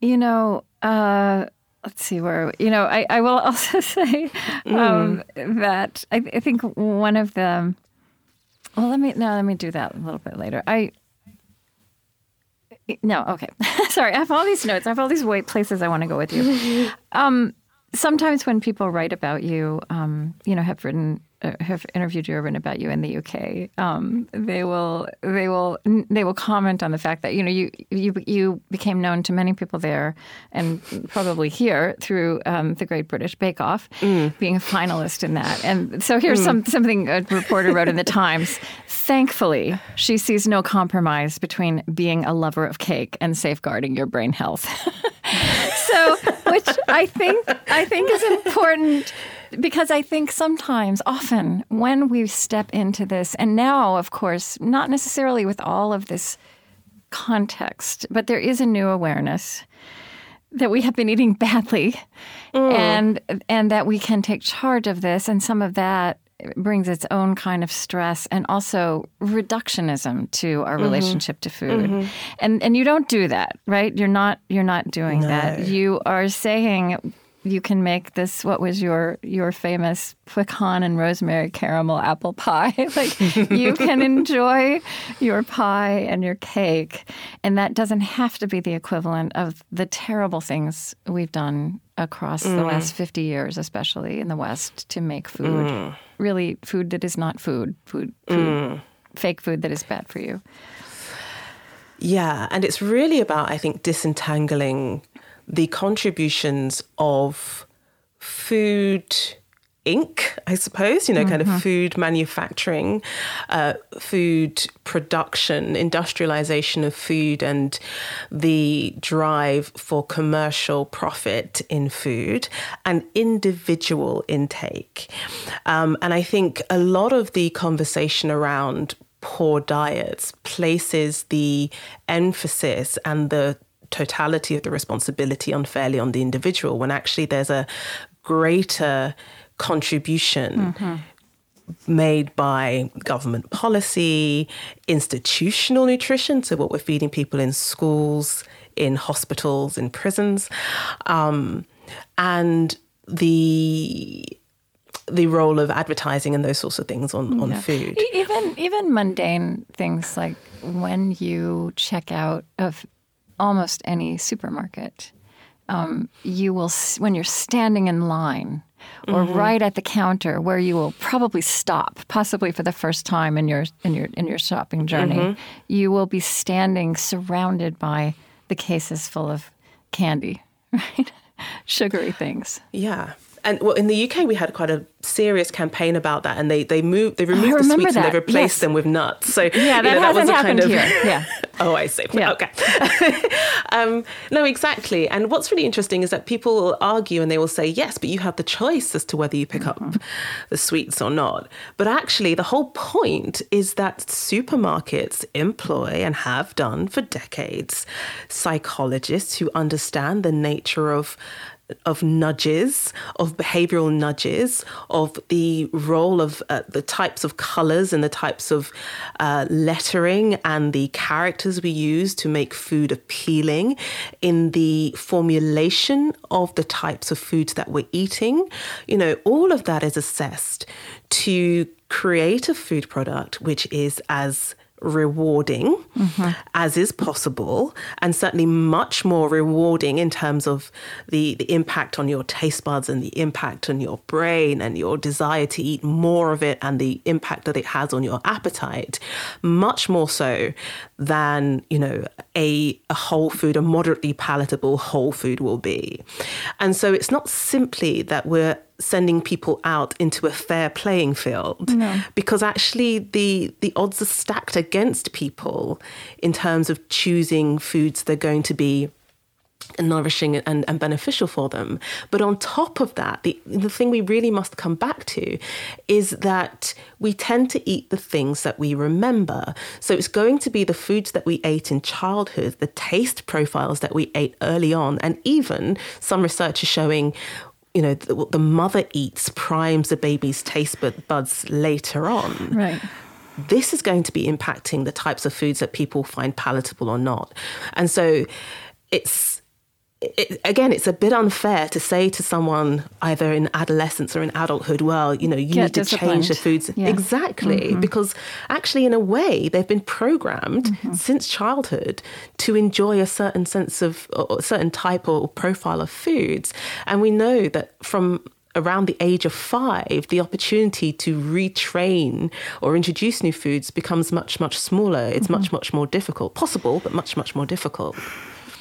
You know, uh, let's see where you know. I, I will [LAUGHS] also say um, that I, I think one of the. Well, let me no. Let me do that a little bit later. I. No, okay. [LAUGHS] Sorry, I have all these notes. I have all these white places I want to go with you. [LAUGHS] Um, sometimes when people write about you, um, you know, have written, have interviewed you or written about you in the UK, um, they will, they will, they will comment on the fact that you know you you you became known to many people there and probably here through um, the Great British Bake Off, being a finalist in that. And so here's some something a reporter wrote in the [LAUGHS] Times. Thankfully, she sees no compromise between being a lover of cake and safeguarding your brain health. [LAUGHS] so which i think i think is important because i think sometimes often when we step into this and now of course not necessarily with all of this context but there is a new awareness that we have been eating [LAUGHS] badly mm. and and that we can take charge of this and some of that brings its own kind of stress and also reductionism to our mm-hmm. relationship to food. Mm-hmm. And and you don't do that right? You're not you're not doing that. You are saying you can make this what was your your famous pecan and rosemary caramel apple pie [LAUGHS] like you can [LAUGHS] enjoy your pie and your cake and that doesn't have to be the equivalent of the terrible things we've done across mm. the last 50 years especially in the west to make food mm. really food that is not food food, food mm. fake food that is bad for you yeah and it's really about i think disentangling the contributions of food Inc., I suppose, you know, mm-hmm. kind of mm-hmm. food manufacturing, uh, food production, industrialization of food, and the drive for commercial profit in food and individual intake. Um, and I think a lot of the conversation around poor diets places the emphasis and the totality of the responsibility unfairly on the individual when actually there's a greater contribution mm-hmm. made by government policy, institutional nutrition, so what we're feeding people in schools, in hospitals, in prisons, um, and the the role of advertising and those sorts of things on, on yeah. food. Even even mundane things like when you check out of almost any supermarket, um, you will when you're standing in line or mm-hmm. right at the counter where you will probably stop, possibly for the first time in your in your in your shopping journey, mm-hmm. you will be standing surrounded by the cases full of candy, [LAUGHS] right? Sugary things. Yeah and well, in the UK, we had quite a serious campaign about that, and they they moved, they removed the sweets that. and they replaced yes. them with nuts. So yeah, that, you know, that was a kind of here. [LAUGHS] yeah. oh, I see. Yeah. Okay. [LAUGHS] um, no, exactly. And what's really interesting is that people will argue and they will say yes, but you have the choice as to whether you pick mm-hmm. up the sweets or not. But actually, the whole point is that supermarkets employ and have done for decades psychologists who understand the nature of of nudges, of behavioral nudges, of the role of uh, the types of colors and the types of uh, lettering and the characters we use to make food appealing, in the formulation of the types of foods that we're eating. You know, all of that is assessed to create a food product which is as rewarding mm-hmm. as is possible, and certainly much more rewarding in terms of the, the impact on your taste buds and the impact on your brain and your desire to eat more of it and the impact that it has on your appetite, much more so than, you know, a, a whole food, a moderately palatable whole food will be. And so it's not simply that we're sending people out into a fair playing field no. because actually the the odds are stacked against people in terms of choosing foods that are going to be nourishing and, and beneficial for them. But on top of that, the, the thing we really must come back to is that we tend to eat the things that we remember. So it's going to be the foods that we ate in childhood, the taste profiles that we ate early on, and even some research is showing you know, what the mother eats primes the baby's taste buds later on. Right. This is going to be impacting the types of foods that people find palatable or not. And so it's it, again, it's a bit unfair to say to someone either in adolescence or in adulthood, well, you know, you Get need to change the foods. Yeah. Exactly. Mm-hmm. Because actually, in a way, they've been programmed mm-hmm. since childhood to enjoy a certain sense of, a certain type or profile of foods. And we know that from around the age of five, the opportunity to retrain or introduce new foods becomes much, much smaller. It's mm-hmm. much, much more difficult. Possible, but much, much more difficult.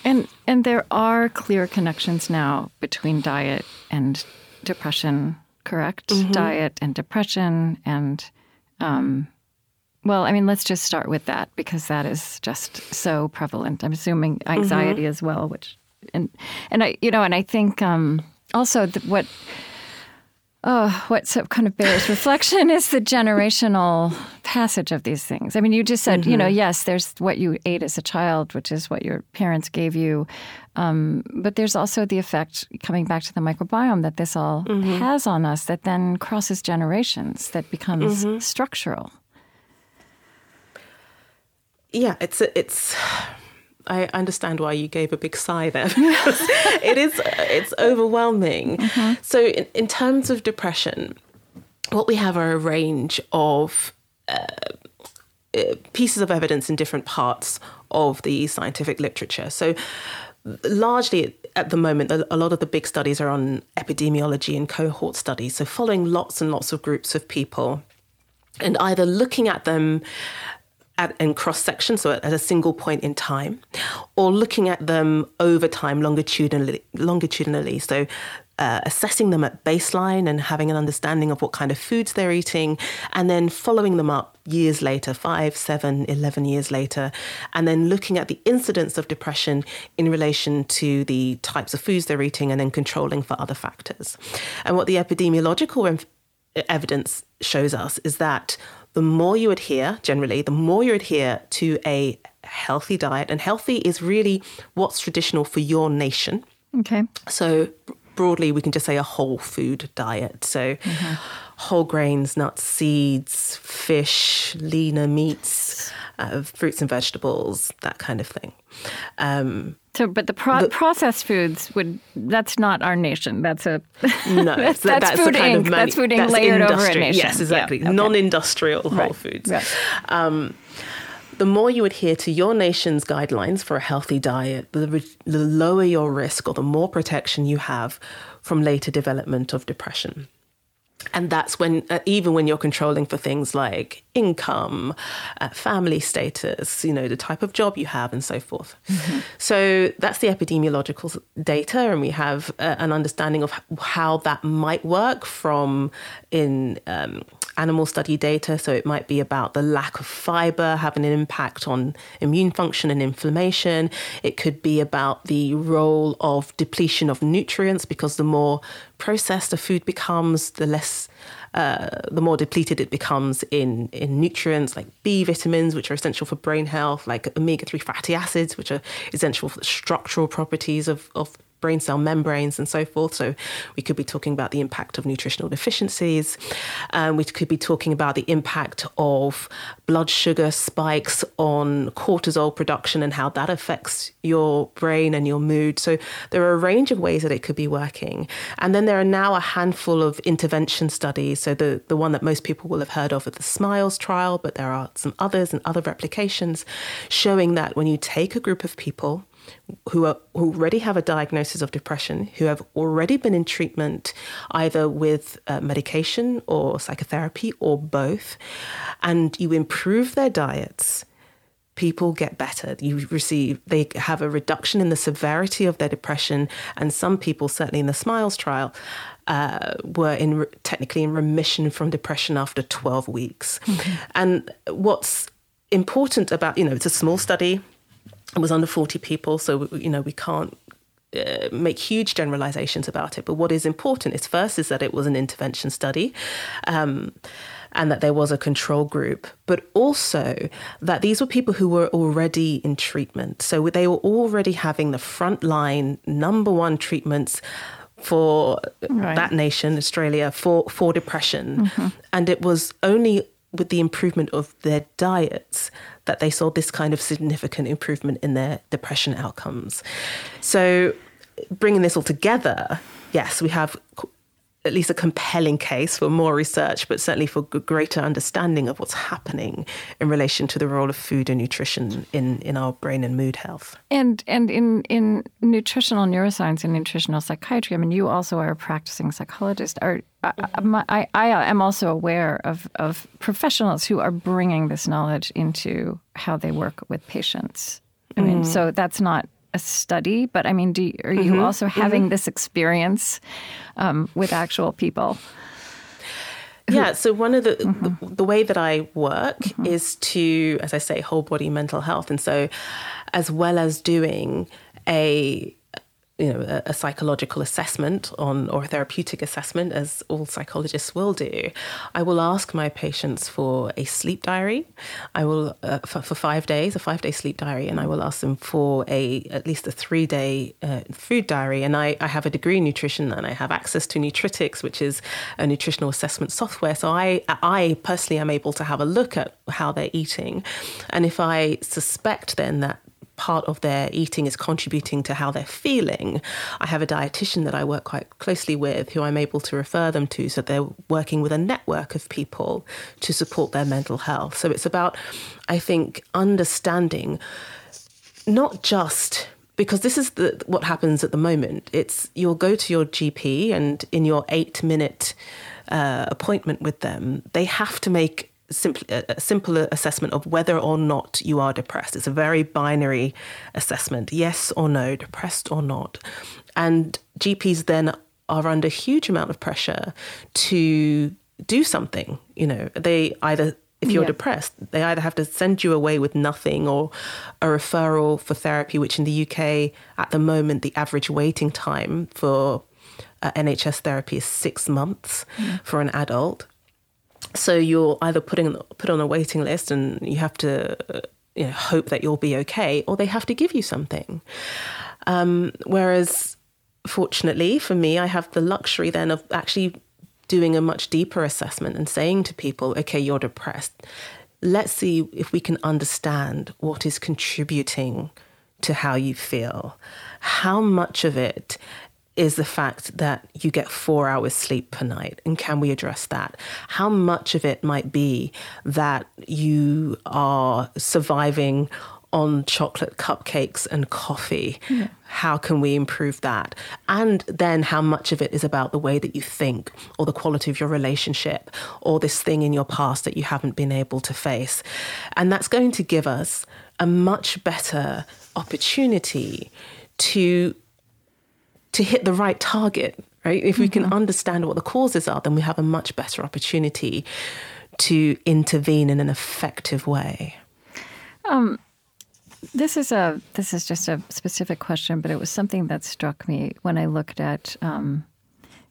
And and there are clear connections now between diet and depression, correct? Mm-hmm. Diet and depression and um, well, I mean, let's just start with that because that is just so prevalent. I'm assuming anxiety mm-hmm. as well, which and and I you know, and I think um, also what oh, what kind of bears reflection is the generational passage of these things. I mean, you just said, mm-hmm. you know, mm-hmm. yes, there's what you ate as a child, which is what your parents gave you. Um, but there's also the effect, coming back to the microbiome, that this all mm-hmm. has on us that then crosses generations, that becomes mm-hmm. structural. Yeah, it's, it's, I understand why you gave a big sigh there. [LAUGHS] it is it's [LAUGHS] overwhelming. Mm-hmm. So in, in, terms of depression, what we have are a range of uh, uh, pieces of evidence in different parts of the scientific literature. So largely at the moment, a lot of the big studies are on epidemiology and cohort studies. So following lots and lots of groups of people and either looking at them at, in cross section, so at, at, a single point in time, or looking at them over time longitudinally. longitudinally. So uh, assessing them at baseline and having an understanding of what kind of foods they're eating, and then following them up years later, five, seven, 11 years later, and then looking at the incidence of depression in relation to the types of foods they're eating and then controlling for other factors. And what the epidemiological evidence shows us is that the more you adhere, generally, the more you adhere to a healthy diet, and healthy is really what's traditional for your nation. Okay. So, broadly, we can just say a whole food diet. So, mm-hmm. whole grains, nuts, seeds, fish, leaner meats, uh, fruits and vegetables, that kind of thing. Um, so, but the, pro- the, processed foods would, that's not our nation. That's a, [LAUGHS] no, that's, that's, that's Food Inc. That's Food Inc. layered over a nation. Yes, exactly. Yeah, okay. Non industrial whole right. foods. Right. Um, the more you adhere to your nation's guidelines for a healthy diet, the, the lower your risk or the more protection you have from later development of depression and that's when uh, even when you're controlling for things like income uh, family status you know the type of job you have and so forth mm-hmm. so that's the epidemiological data and we have uh, an understanding of how that might work from in um, animal study data. So it might be about the lack of fiber having an impact on immune function and inflammation. It could be about the role of depletion of nutrients because the more processed a food becomes, the less. Uh, the more depleted it becomes in, in nutrients like B vitamins, which are essential for brain health, like omega 3 fatty acids, which are essential for the structural properties of, of brain cell membranes and so forth. So we could be talking about the impact of nutritional deficiencies. Um, we could be talking about the impact of blood sugar spikes on cortisol production and how that affects your brain and your mood. So there are a range of ways that it could be working. And then there are now a handful of intervention studies. So the, the one that most people will have heard of is the SMILES trial, but there are some others and other replications showing that when you take a group of people, who, are, who already have a diagnosis of depression, who have already been in treatment either with uh, medication or psychotherapy or both, and you improve their diets, people get better. You receive, they have a reduction in the severity of their depression, and some people, certainly in the SMILES trial, uh, were in technically in remission from depression after 12 weeks. Mm-hmm. And what's important about, you know, it's a small study, it was under 40 people, so you know we can't uh, make huge generalizations about it. But what is important is first is that it was an intervention study. Um, and that there was a control group, but also that these were people who were already in treatment. So they were already having the frontline number one treatments for right. that nation, Australia, for, for depression. Mm-hmm. And it was only with the improvement of their diets that they saw this kind of significant improvement in their depression outcomes. So, bringing this all together, yes, we have at least a compelling case for more research, but certainly for greater understanding of what's happening in relation to the role of food and nutrition in, in our brain and mood health. And and in in nutritional neuroscience and nutritional psychiatry, I mean, you also are a practicing psychologist. Are I, I am also aware of, of professionals who are bringing this knowledge into how they work with patients. I mean, mm. so that's not a study, but I mean, you, are you mm-hmm. also having mm-hmm. this experience um, with actual people? yeah, so one of the, mm-hmm. the, the way that I work mm-hmm. is to, as I say, whole body mental health, and so as well as doing a you know a, a, psychological assessment on or a therapeutic assessment as all psychologists will do i will ask my patients for a sleep diary. I will uh, for, for, five days a five day sleep diary and i will ask them for a at least a three day uh, food diary. And I, I have a degree in nutrition and i have access to nutritics which is a nutritional assessment software. So i i personally am able to have a look at how they're eating. And if i suspect then that part of their eating is contributing to how they're feeling. I have a dietitian that I work quite closely with who I'm able to refer them to so they're working with a network of people to support their mental health. So it's about, I think, understanding not just because this is the, what happens at the moment. It's you'll go to your GP and in your eight minute uh, appointment with them, they have to make simple, a simple assessment of whether or not you are depressed. It's a very binary assessment yes or no, depressed or not. And GPs then are under huge amount of pressure to do something. You know, they either if you're yeah. depressed, they either have to send you away with nothing or a referral for therapy, which in the UK at the moment, the average waiting time for uh, NHS therapy is six months mm. for an adult. So you're either putting put on a waiting list and you have to uh, you know, hope that you'll be okay, or they have to give you something. Um, whereas, fortunately for me, I have the luxury then of actually doing a much deeper assessment and saying to people, okay, you're depressed. Let's see if we can understand what is contributing to how you feel. How much of it is the fact that you get four hours sleep per night. And can we address that? How much of it might be that you are surviving on chocolate cupcakes and coffee? Yeah. How can we improve that? And then how much of it is about the way that you think or the quality of your relationship or this thing in your past that you haven't been able to face? And that's going to give us a much better opportunity to to hit the right target, right? If we mm-hmm. can understand what the causes are, then we have a much better opportunity to intervene in an effective way. Um, this is a this is just a specific question, but it was something that struck me when I looked at. Um,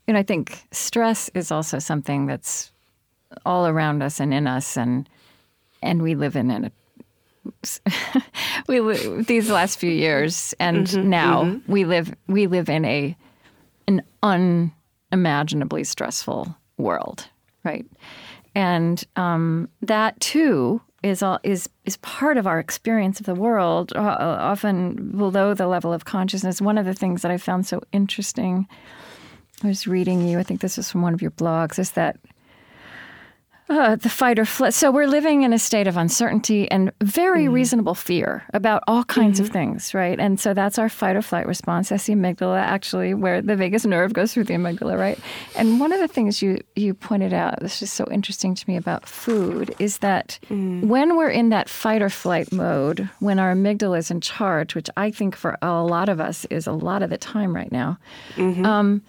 you know, I think stress is also something that's all around us and in us, and and we live in a [LAUGHS] we these last few years and mm-hmm, now mm-hmm. we live we live in a an unimaginably stressful world, right? And um, that too is all is is part of our experience of the world. Uh, often below the level of consciousness. One of the things that I found so interesting, I was reading you. I think this is from one of your blogs. Is that uh, the fight or flight. So we're living in a state of uncertainty and very mm. reasonable fear about all kinds mm-hmm. of things, right? And so that's our fight or flight response. That's the amygdala, actually, where the vagus nerve goes through the amygdala, right? And one of the things you you pointed out, this is so interesting to me about food, is that mm. when we're in that fight or flight mode, when our amygdala is in charge, which I think for a lot of us is a lot of the time right now, mm-hmm. um,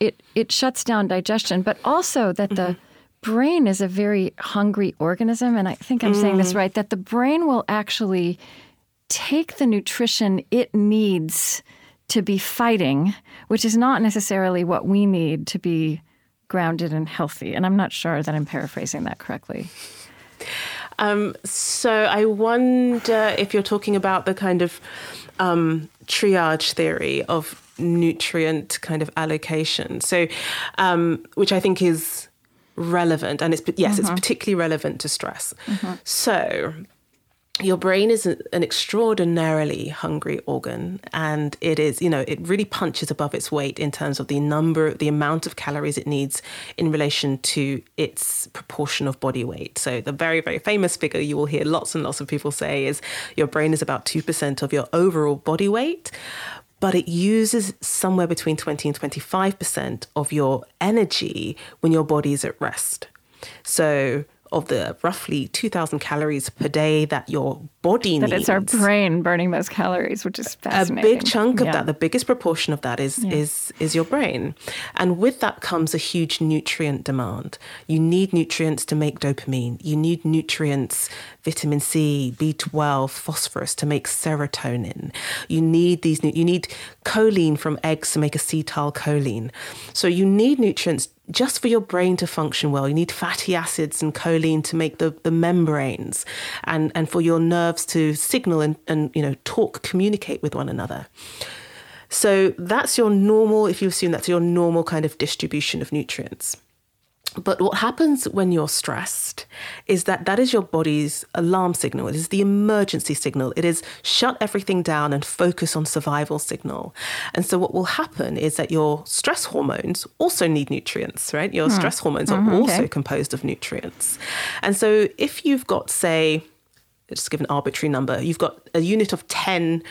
it it shuts down digestion, but also that the mm-hmm brain is a very hungry organism, and I think I'm mm. saying this mm. right, that the brain will actually take the nutrition it needs to be fighting, which is not necessarily what we need to be grounded and healthy. And I'm not sure that I'm paraphrasing that correctly. Um, so I wonder if you're talking about the kind of um, triage theory of nutrient kind of allocation. So, um, which I think is relevant, and it's yes, mm-hmm. it's particularly relevant to stress. Mm-hmm. So your brain is an extraordinarily hungry organ and it is you know it really punches above its weight in terms of the number the amount of calories it needs in relation to its proportion of body weight so the very very famous figure you will hear lots and lots of people say is your brain is about 2% of your overall body weight but it uses somewhere between 20 and 25% of your energy when your body is at rest. So of the roughly 2,000 calories per day that your body needs, that needs. it's our brain burning those calories, which is fascinating. A big chunk of yeah. that, the biggest proportion of that is, yeah. is, is your brain. And with that comes a huge nutrient demand. You need nutrients to make dopamine. You need nutrients, vitamin C, B12, phosphorus to make serotonin. You need these, you need choline from eggs to make acetylcholine. So you need nutrients just for your brain to function well, you need fatty acids and choline to make the, the membranes and, and for your nerves to signal and, and you know talk, communicate with one another. So that's your normal, if you assume that's your normal kind of distribution of nutrients. But what happens when you're stressed is that that is your body's alarm signal. It is the emergency signal. It is shut everything down and focus on survival signal. And so what will happen is that your stress hormones also need nutrients, right? Your hmm. stress hormones are mm-hmm, also okay. composed of nutrients. And so if you've got, say, just give an arbitrary number, you've got a unit of 10,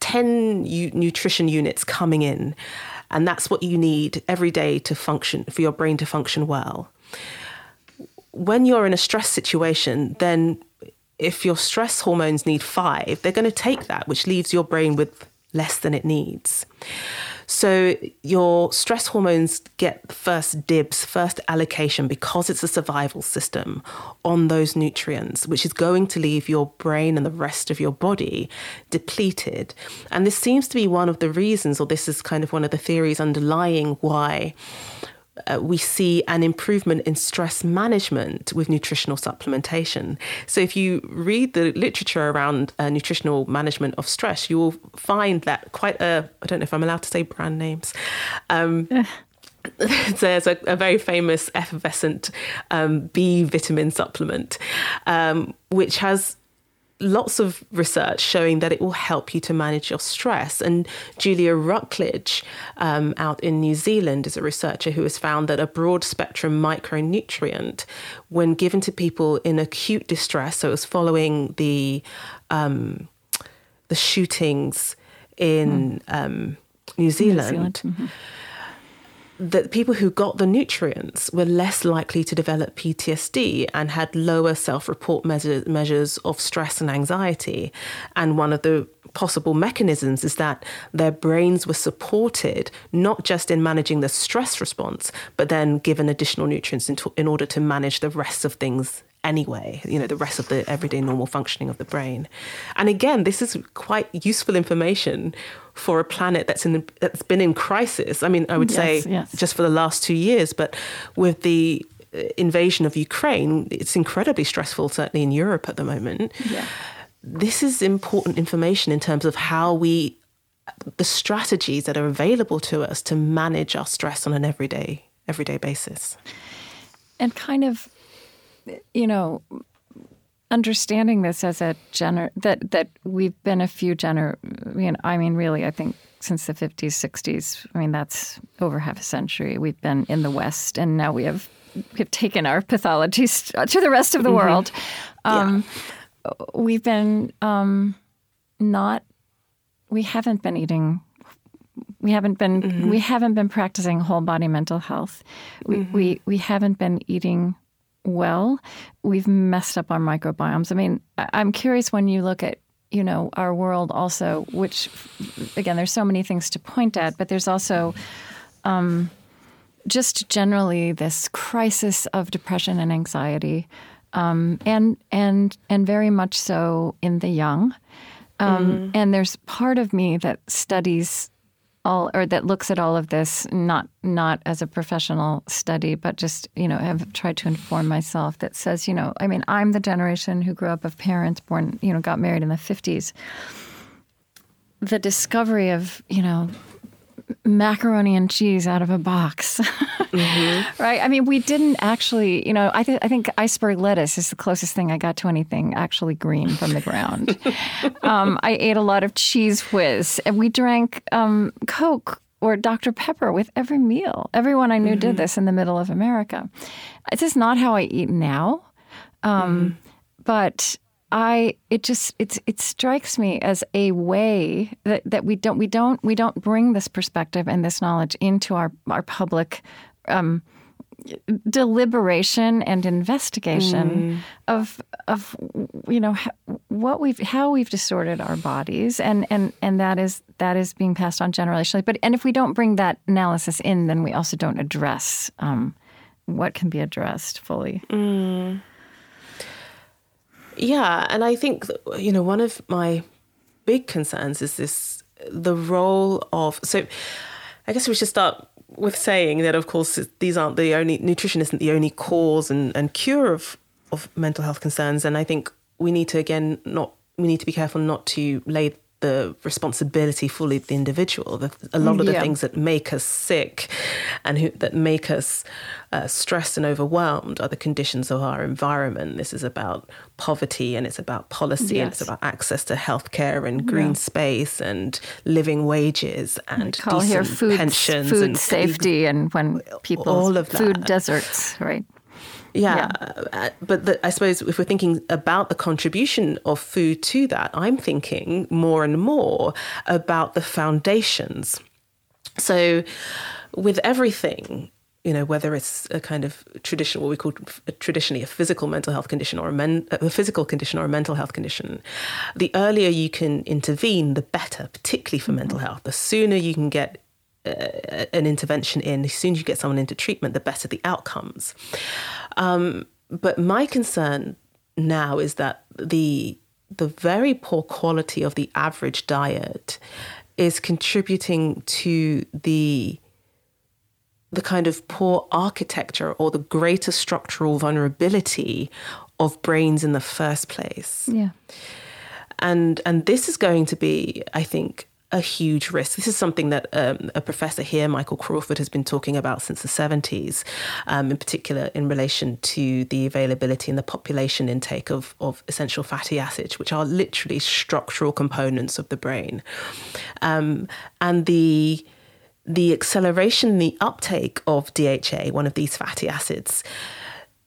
10 u- nutrition units coming in and that's what you need every day to function, for your brain to function well. When you're in a stress situation, then if your stress hormones need five, they're going to take that, which leaves your brain with less than it needs. So your stress hormones get first dibs, first allocation because it's a survival system on those nutrients, which is going to leave your brain and the rest of your body depleted. And this seems to be one of the reasons, or this is kind of one of the theories underlying why uh, we see an improvement in stress management with nutritional supplementation. So, if you read the literature around uh, nutritional management of stress, you will find that quite a, I don't know if I'm allowed to say brand names. Um, [LAUGHS] there's a, a, very famous effervescent um, B vitamin supplement, um, which has lots of research showing that it will help you to manage your stress. And Julia Rucklidge um, out in New Zealand is a researcher who has found that a broad spectrum micronutrient, when given to people in acute distress, so it was following the um, the shootings in mm. um, New Zealand. New Zealand. Mm-hmm that people who got the nutrients were less likely to develop PTSD and had lower self report measures of stress and anxiety. And one of the possible mechanisms is that their brains were supported not just in managing the stress response, but then given additional nutrients in, to, in order to manage the rest of things anyway, you know, the rest of the everyday normal functioning of the brain. And again, this is quite useful information for a planet that's in that's been in crisis. I mean, I would yes, say yes. just for the last 2 years, but with the uh, invasion of Ukraine, it's incredibly stressful certainly in Europe at the moment. Yeah. This is important information in terms of how we the strategies that are available to us to manage our stress on an everyday everyday basis. And kind of you know, understanding this as a gener that that we've been a few gener you know, I mean really I think since the 50s 60s I mean that's over half a century we've been in the west and now we have we've taken our pathologies to the rest of the mm-hmm. world um, yeah. we've been um, not we haven't been eating we haven't been mm-hmm. we haven't been practicing whole body mental health we, mm-hmm. we we haven't been eating well, we've messed up our microbiomes. I mean, I'm curious when you look at you know our world also, which again, there's so many things to point at, but there's also um, just generally this crisis of depression and anxiety, um, and and and very much so in the young. Um, mm-hmm. And there's part of me that studies all or that looks at all of this not not as a professional study but just you know have tried to inform myself that says you know i mean i'm the generation who grew up of parents born you know got married in the 50s the discovery of you know macaroni and cheese out of a box. [LAUGHS] mm-hmm. Right? I mean, we didn't actually, you know, I, th- I think iceberg lettuce is the closest thing I got to anything actually green from the ground. [LAUGHS] um, I ate a lot of Cheez Whiz, and we drank um, Coke or Dr. Pepper with every meal. Everyone I knew mm-hmm. did this in the middle of America. This is not how I eat now. Um, mm-hmm. But I it just it's it strikes me as a way that, that we don't we don't we don't bring this perspective and this knowledge into our our public um, deliberation and investigation mm. of of you know what we've how we've distorted our bodies and and and that is that is being passed on generationally but and if we don't bring that analysis in then we also don't address um, what can be addressed fully. Mm. Yeah, and I think you know one of my big concerns is this the role of so. I guess we should start with saying that, of course, these aren't the only nutrition isn't the only cause and, and cure of of mental health concerns, and I think we need to again not we need to be careful not to lay the responsibility fully the individual. The, a lot of the yeah. things that make us sick and who, that make us uh, stressed and overwhelmed are the conditions of our environment. This is about poverty and it's about policy Yes. and it's about access to healthcare and green space and living wages and We call here decent food, pensions food and safety and when people all of food deserts, right? Yeah, uh, but the, I suppose if we're thinking about the contribution of food to that, I'm thinking more and more about the foundations. So, with everything, you know, whether it's a kind of traditional, what we call traditionally a physical mental health condition or a, men, a physical condition or a mental health condition, the earlier you can intervene, the better, particularly for mental health. The sooner you can get uh, an intervention in, as soon as you get someone into treatment, the better the outcomes. Um, but my concern now is that the the very poor quality of the average diet is contributing to the the kind of poor architecture or the greater structural vulnerability of brains in the first place Yeah. and and this is going to be, I think, a huge risk. This is something that um, a professor here, Michael Crawford, has been talking about since the 70s, um, in particular in relation to the availability and the population intake of, of essential fatty acids, which are literally structural components of the brain. Um, and the the acceleration, the uptake of DHA, one of these fatty acids,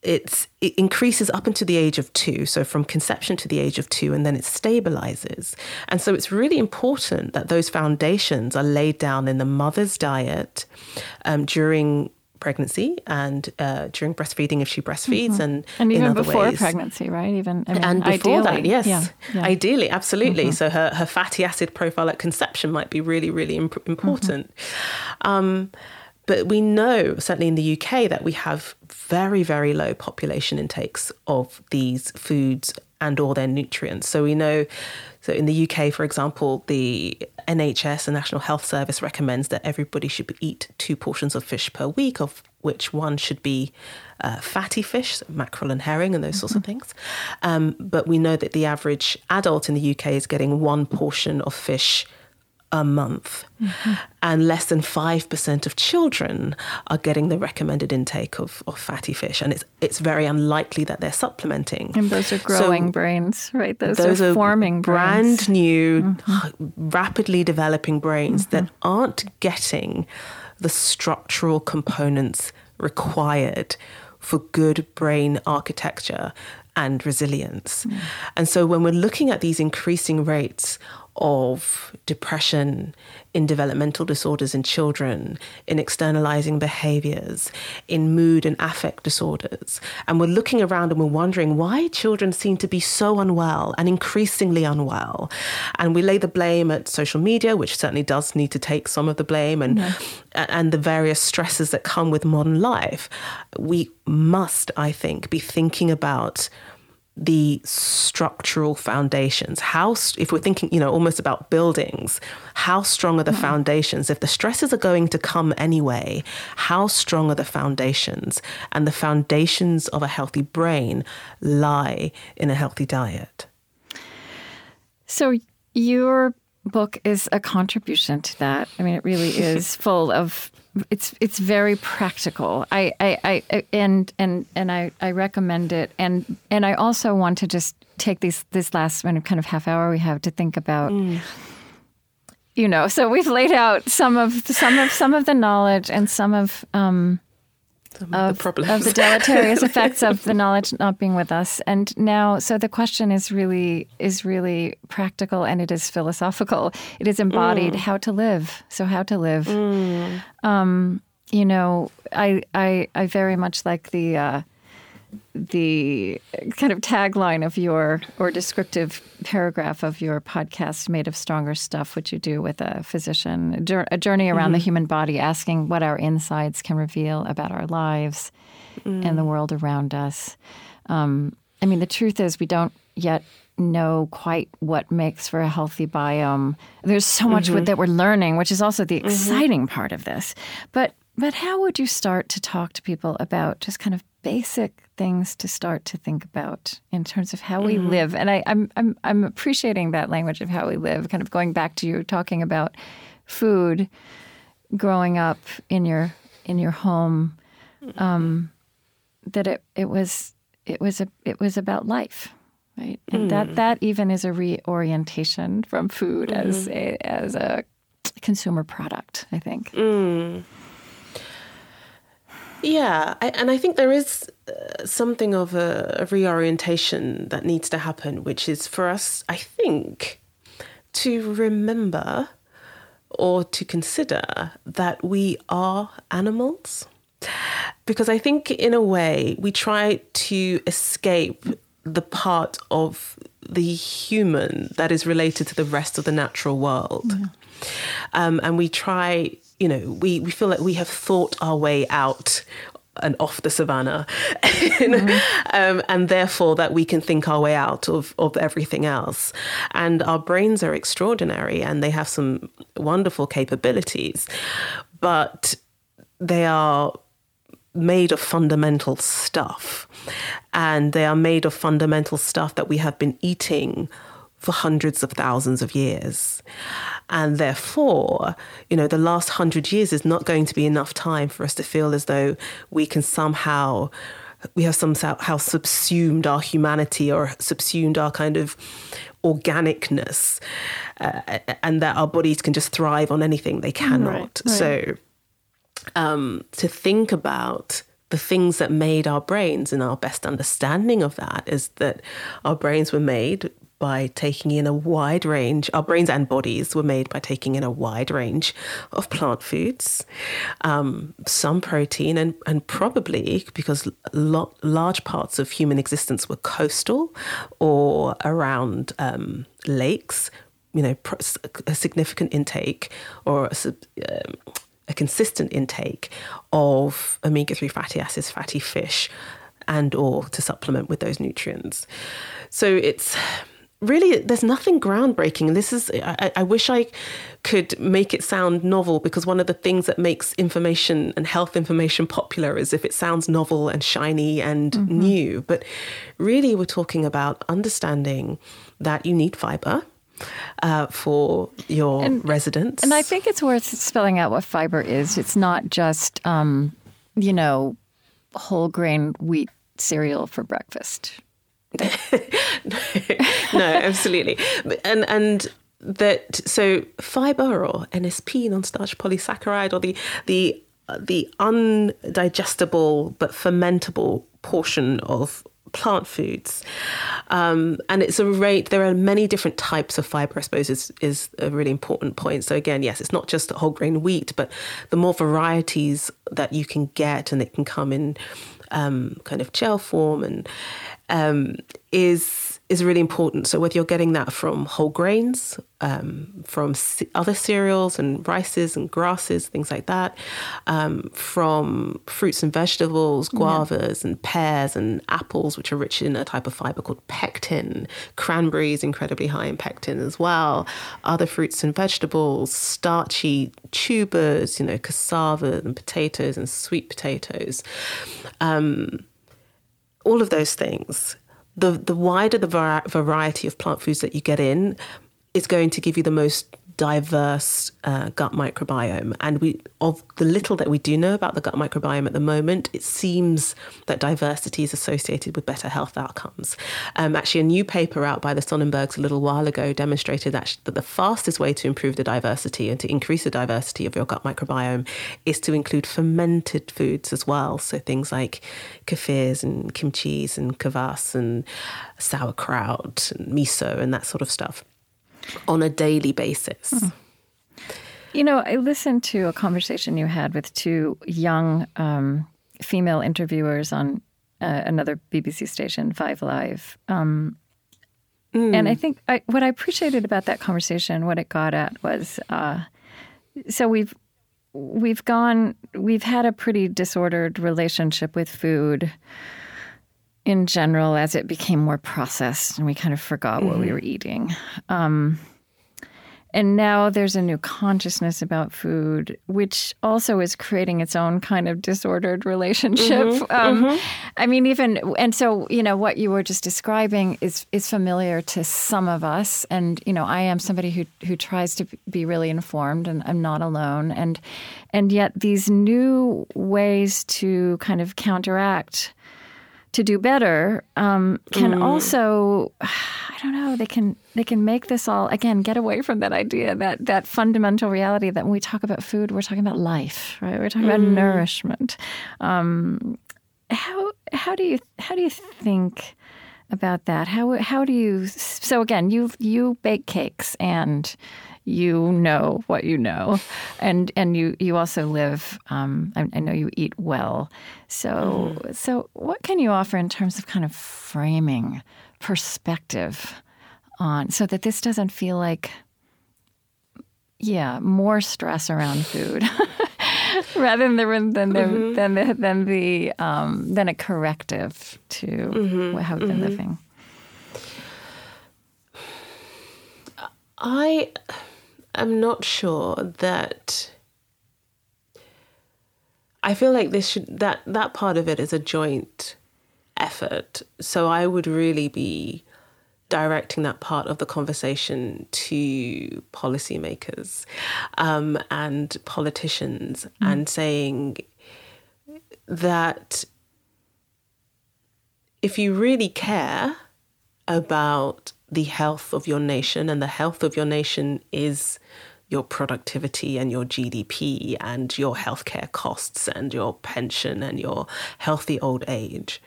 it's it increases up into the age of two so from conception to the age of two and then it stabilizes and so it's really important that those foundations are laid down in the mother's diet um, during pregnancy and uh, during breastfeeding if she breastfeeds and And in even before ways pregnancy, right? Even I mean, and before that, ideally, yes, yeah, yeah. ideally, absolutely. So her, her fatty acid profile at conception might be really, really imp- important. Um, but we know, certainly in the UK, that we have very, very low population intakes of these foods and all their nutrients. So we know, so in the UK, for example, the NHS, the National Health Service, recommends that everybody should eat two portions of fish per week, of which one should be uh, fatty fish, so mackerel and herring, and those sorts of things. Um, but we know that the average adult in the UK is getting one portion of fish a month, and less than 5% of children are getting the recommended intake of, of fatty fish. And it's, it's very unlikely that they're supplementing. And those are So- growing brains, right? Those, those are, are forming brand brains. new, mm-hmm. rapidly developing brains that mm-hmm. aren't getting the structural components required for good brain architecture and resilience. Mm. And so when we're looking at these increasing rates of depression in developmental disorders in children, in externalizing behaviors, in mood and affect disorders. And we're looking around and we're wondering why children seem to be so unwell and increasingly unwell. And we lay the blame at social media, which certainly does need to take some of the blame, and, and the various stresses that come with modern life. We must, I think, be thinking about the structural foundations how if we're thinking you know almost about buildings how strong are the mm-hmm. foundations if the stresses are going to come anyway how strong are the foundations and the foundations of a healthy brain lie in a healthy diet So your book is a contribution to that. I mean, it really [LAUGHS] is full of. It's it's very practical. I, I, I and and and I, I recommend it. And and I also want to just take these this last kind of half hour we have to think about. You know, so we've laid out some of some of some of the knowledge and some of um, of, of the problems of the deleterious [LAUGHS] effects of the knowledge not being with us. And now, so the question is really is really practical and it is philosophical. It is embodied how to live. So how to live. Um, you know, I I I very much like the. Uh, the kind of tagline of your or descriptive paragraph of your podcast made of stronger stuff which you do with a physician a, jour- a journey around the mm-hmm. human body asking what our insides can reveal about our lives and the mm. world around us. Um, i mean the truth is we don't yet know quite what makes for a healthy biome. There's so much with, that we're learning which is also the mm-hmm. exciting part of this. But but how would you start to talk to people about just kind of basic things to start to think about in terms of how we mm-hmm. live? And I, I'm, I'm I'm appreciating that language of how we live. Kind of going back to you talking about food, growing up in your in your home, mm-hmm. um, that it it was it was a it was about life, right? And that mm. that even is a reorientation from food as mm-hmm. a as a consumer product. I think. Mm. Yeah, I, and I think there is uh, something of a, a reorientation that needs to happen, which is for us, I think, to remember or to consider that we are animals. Because I think, in a way, we try to escape the part of the human that is related to the rest of the natural world. Um, and we try, you know, we, we feel like we have thought our way out and off the savannah, [LAUGHS] know? um, and therefore that we can think our way out of, of everything else. And our brains are extraordinary and they have some wonderful capabilities, but they are made of fundamental stuff. And they are made of fundamental stuff that we have been eating for hundreds of thousands of years. And therefore, you know, the last hundred years is not going to be enough time for us to feel as though we can somehow, we have somehow subsumed our humanity or subsumed our kind of organicness, uh, and that our bodies can just thrive on anything. They cannot. Right, right. So, um, to think about the things that made our brains and our best understanding of that is that our brains were made by taking in a wide range, our brains and bodies were made by taking in a wide range of plant foods, um, some protein, and, and probably because lo- large parts of human existence were coastal or around um, lakes, you know, a significant intake or a, um, a consistent intake of omega-3 fatty acids, fatty fish, and or to supplement with those nutrients. So it's really there's nothing groundbreaking. This is I, I, wish i could make it sound novel because one of the things that makes information and health information popular is if it sounds novel and shiny and mm-hmm. new. But really we're talking about understanding that you need fiber uh, for your and, residents. and i think it's worth spelling out what fiber is. It's not just um, you know whole grain wheat cereal for breakfast [LAUGHS] no, absolutely. And and that so fiber or NSP, non-starch polysaccharide, or the the the undigestible but fermentable portion of plant foods. Um, and it's a rate, there are many different types of fiber, I suppose, is, is a really important point. So, again, yes, it's not just whole grain wheat, but the more varieties that you can get, and it can come in um, kind of gel form and um, is is really important. So whether you're getting that from whole grains, um, from c- other cereals and rices and grasses, things like that, um, from fruits and vegetables, guavas yeah. and pears and apples, which are rich in a type of fiber called pectin. Cranberries incredibly high in pectin as well. Other fruits and vegetables, starchy tubers, you know, cassava and potatoes and sweet potatoes. Um, all of those things, the the wider the variety of plant foods that you get in, is going to give you the most diverse uh, gut microbiome. And we, of the little that we do know about the gut microbiome at the moment, it seems that diversity is associated with better health outcomes. Um, actually, a new paper out by the Sonnenbergs a little while ago demonstrated that, that the fastest way to improve the diversity and to increase the diversity of your gut microbiome is to include fermented foods as well. So things like kefirs and kimchis and kvass and sauerkraut and miso and that sort of stuff on a daily basis. Hmm. You know, I listened to a conversation you had with two young um, female interviewers on uh, another BBC station, Five Live. Um, mm. And I think I, what I appreciated about that conversation, what it got at was, uh, so we've we've gone, we've had a pretty disordered relationship with food in general as it became more processed and we kind of forgot mm-hmm. what we mm-hmm. were eating. Um, and now there's a new consciousness about food, which also is creating its own kind of disordered relationship. Mm-hmm, um, mm-hmm. I mean, even and so you know what you were just describing is is familiar to some of us, and you know I am somebody who who tries to be really informed, and I'm not alone, and and yet these new ways to kind of counteract to do better um, can mm. also [SIGHS] I don't know they can they can make this all again get away from that idea that that fundamental reality that when we talk about food we're talking about life right we're talking mm. about nourishment um, how how do you how do you think about that how how do you so again you you bake cakes and you know what you know, and and you you also live. Um, I, I, know you eat well, so mm. so what can you offer in terms of kind of framing perspective on so that this doesn't feel like yeah more stress around food. [LAUGHS] rather than the than the mm-hmm. than the than the um, than a corrective to mm-hmm. how we've been mm-hmm. living. I am not sure that I feel like this should that that part of it is a joint effort. So I would really be directing that part of the conversation to policymakers um, and politicians mm. and saying that if you really care about the health of your nation, and the health of your nation is your productivity and your GDP and your healthcare costs and your pension and your healthy old age.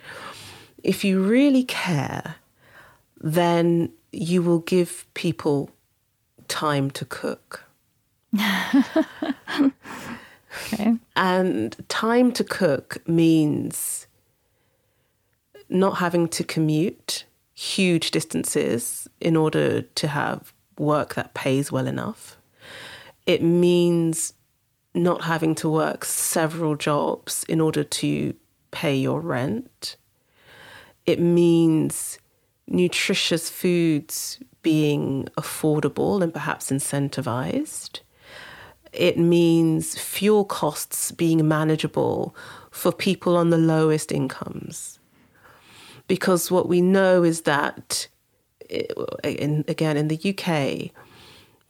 If you really care, then you will give people time to cook. okay. And time to cook means not having to commute huge distances in order to have work that pays well enough. It means not having to work several jobs in order to pay your rent. It means nutritious foods being affordable and perhaps incentivized. It means fuel costs being manageable for people on the lowest incomes because what we know is that, in, again, in the UK,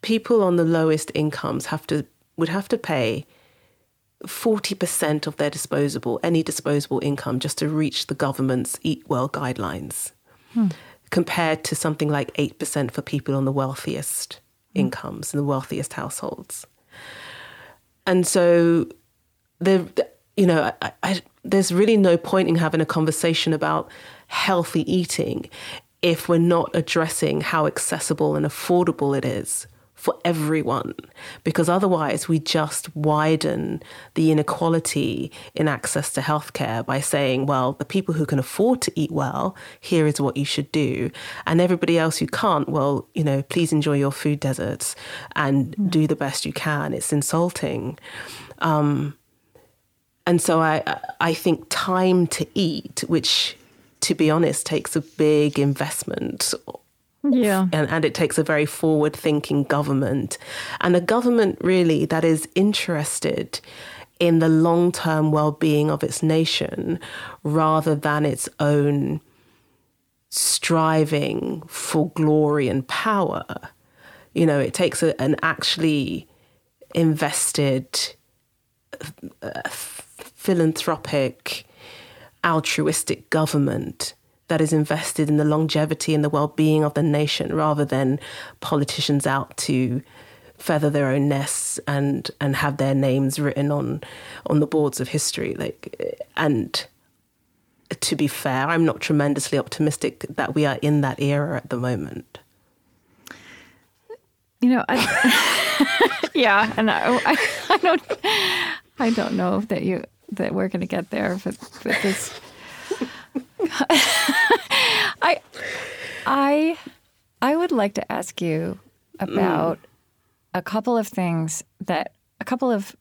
people on the lowest incomes have to would have to pay 40% of their disposable, any disposable income, just to reach the government's Eat Well guidelines, hmm. compared to something like 8% for people on the wealthiest hmm. incomes and the wealthiest households. And so, the, you know, I, I, there's really no point in having a conversation about healthy eating if we're not addressing how accessible and affordable it is for everyone, because otherwise we just widen the inequality in access to healthcare by saying, well, the people who can afford to eat well, here is what you should do. And everybody else who can't, well, you know, please enjoy your food deserts and mm. do the best you can. It's insulting. Um, and so I, I think time to eat, which to be honest, takes a big investment. Yeah. And, and it takes a very forward thinking government. And a government really that is interested in the long term well being of its nation rather than its own striving for glory and power. You know, it takes a, an actually invested, uh, philanthropic, altruistic government that is invested in the longevity and the well-being of the nation rather than politicians out to feather their own nests and and have their names written on on the boards of history. Like and to be fair i'm not tremendously optimistic that we are in that era at the moment. You know I, [LAUGHS] yeah and I, I, I don't i don't know that you that we're going to get there with, with this. [LAUGHS] [LAUGHS] I, I, I would like to ask you about mm. a couple of things that a couple of